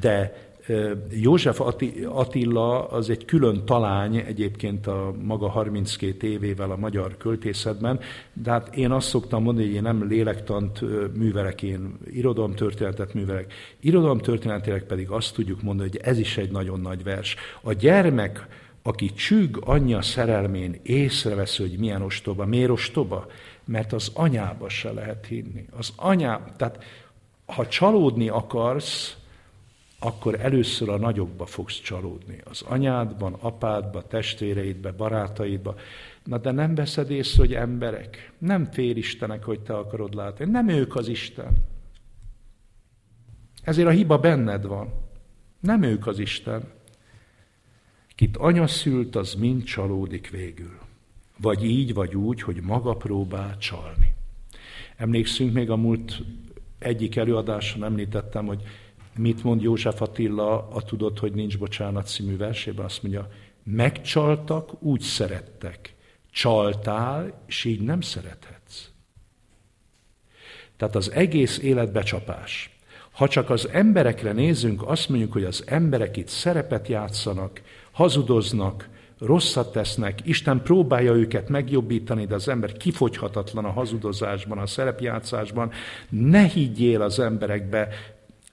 de József Attila az egy külön talány egyébként a maga 32 évével a magyar költészetben, de hát én azt szoktam mondani, hogy én nem lélektant művelek, én irodalomtörténetet művelek. Irodalomtörténetileg pedig azt tudjuk mondani, hogy ez is egy nagyon nagy vers. A gyermek, aki csügg anyja szerelmén, észrevesz, hogy milyen ostoba. Miért ostoba? Mert az anyába se lehet hinni. Az anyá, tehát ha csalódni akarsz, akkor először a nagyokba fogsz csalódni. Az anyádban, apádba, testvéreidbe, barátaidba. Na de nem veszed észre, hogy emberek, nem félistenek, hogy te akarod látni. Nem ők az Isten. Ezért a hiba benned van. Nem ők az Isten. Kit anya szült, az mind csalódik végül. Vagy így, vagy úgy, hogy maga próbál csalni. Emlékszünk még a múlt egyik előadáson említettem, hogy Mit mond József Attila a Tudod, hogy nincs bocsánat című versében? Azt mondja, megcsaltak, úgy szerettek. Csaltál, és így nem szerethetsz. Tehát az egész élet becsapás. Ha csak az emberekre nézünk, azt mondjuk, hogy az emberek itt szerepet játszanak, hazudoznak, rosszat tesznek, Isten próbálja őket megjobbítani, de az ember kifogyhatatlan a hazudozásban, a szerepjátszásban. Ne higgyél az emberekbe,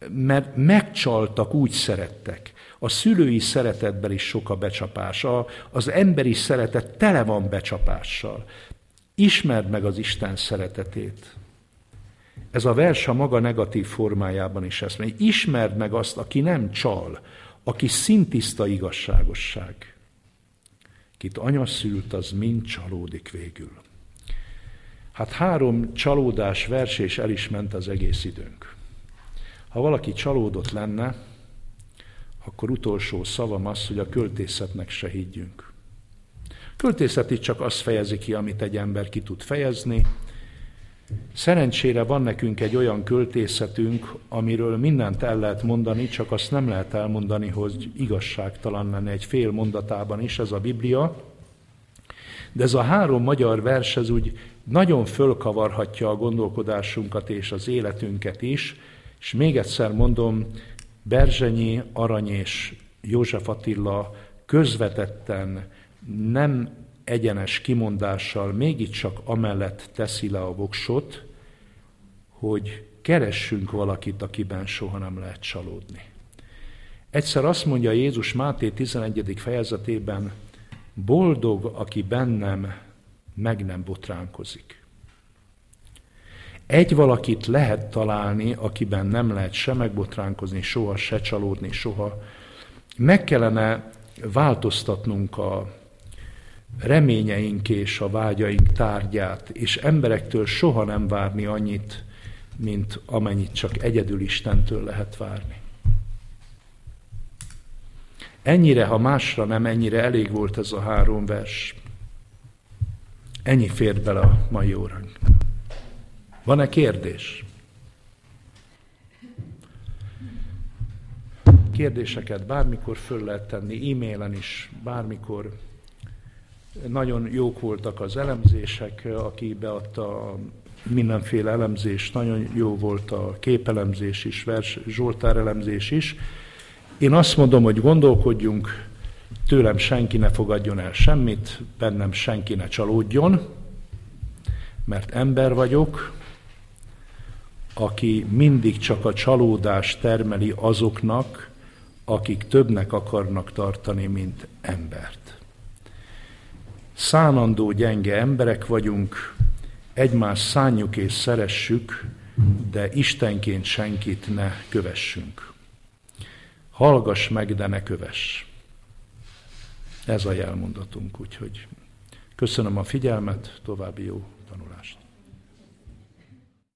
mert megcsaltak, úgy szerettek. A szülői szeretetben is sok a becsapás, a, az emberi szeretet tele van becsapással. Ismerd meg az Isten szeretetét. Ez a vers a maga negatív formájában is ezt mondja. Ismerd meg azt, aki nem csal, aki szintiszta igazságosság. Kit anya szült, az mind csalódik végül. Hát három csalódás vers, és el is ment az egész időnk. Ha valaki csalódott lenne, akkor utolsó szavam az, hogy a költészetnek se higgyünk. Költészet itt csak azt fejezi ki, amit egy ember ki tud fejezni. Szerencsére van nekünk egy olyan költészetünk, amiről mindent el lehet mondani, csak azt nem lehet elmondani, hogy igazságtalan lenne egy fél mondatában is, ez a Biblia. De ez a három magyar vers, ez úgy nagyon fölkavarhatja a gondolkodásunkat és az életünket is, és még egyszer mondom, Berzsenyi, Arany és József Attila közvetetten, nem egyenes kimondással mégiscsak amellett teszi le a voksot, hogy keressünk valakit, akiben soha nem lehet csalódni. Egyszer azt mondja Jézus Máté 11. fejezetében, boldog, aki bennem meg nem botránkozik. Egy valakit lehet találni, akiben nem lehet se megbotránkozni, soha se csalódni, soha. Meg kellene változtatnunk a reményeink és a vágyaink tárgyát, és emberektől soha nem várni annyit, mint amennyit csak egyedül Istentől lehet várni. Ennyire, ha másra nem, ennyire elég volt ez a három vers. Ennyi fér bele a mai óránk. Van-e kérdés? Kérdéseket bármikor föl lehet tenni, e-mailen is, bármikor. Nagyon jók voltak az elemzések, aki beadta mindenféle elemzést, nagyon jó volt a képelemzés is, vers, Zsoltár elemzés is. Én azt mondom, hogy gondolkodjunk, tőlem senki ne fogadjon el semmit, bennem senki ne csalódjon, mert ember vagyok, aki mindig csak a csalódást termeli azoknak, akik többnek akarnak tartani, mint embert. Szánandó gyenge emberek vagyunk, egymás szánjuk és szeressük, de Istenként senkit ne kövessünk. Hallgass meg, de ne kövess. Ez a jelmondatunk, úgyhogy köszönöm a figyelmet, további jó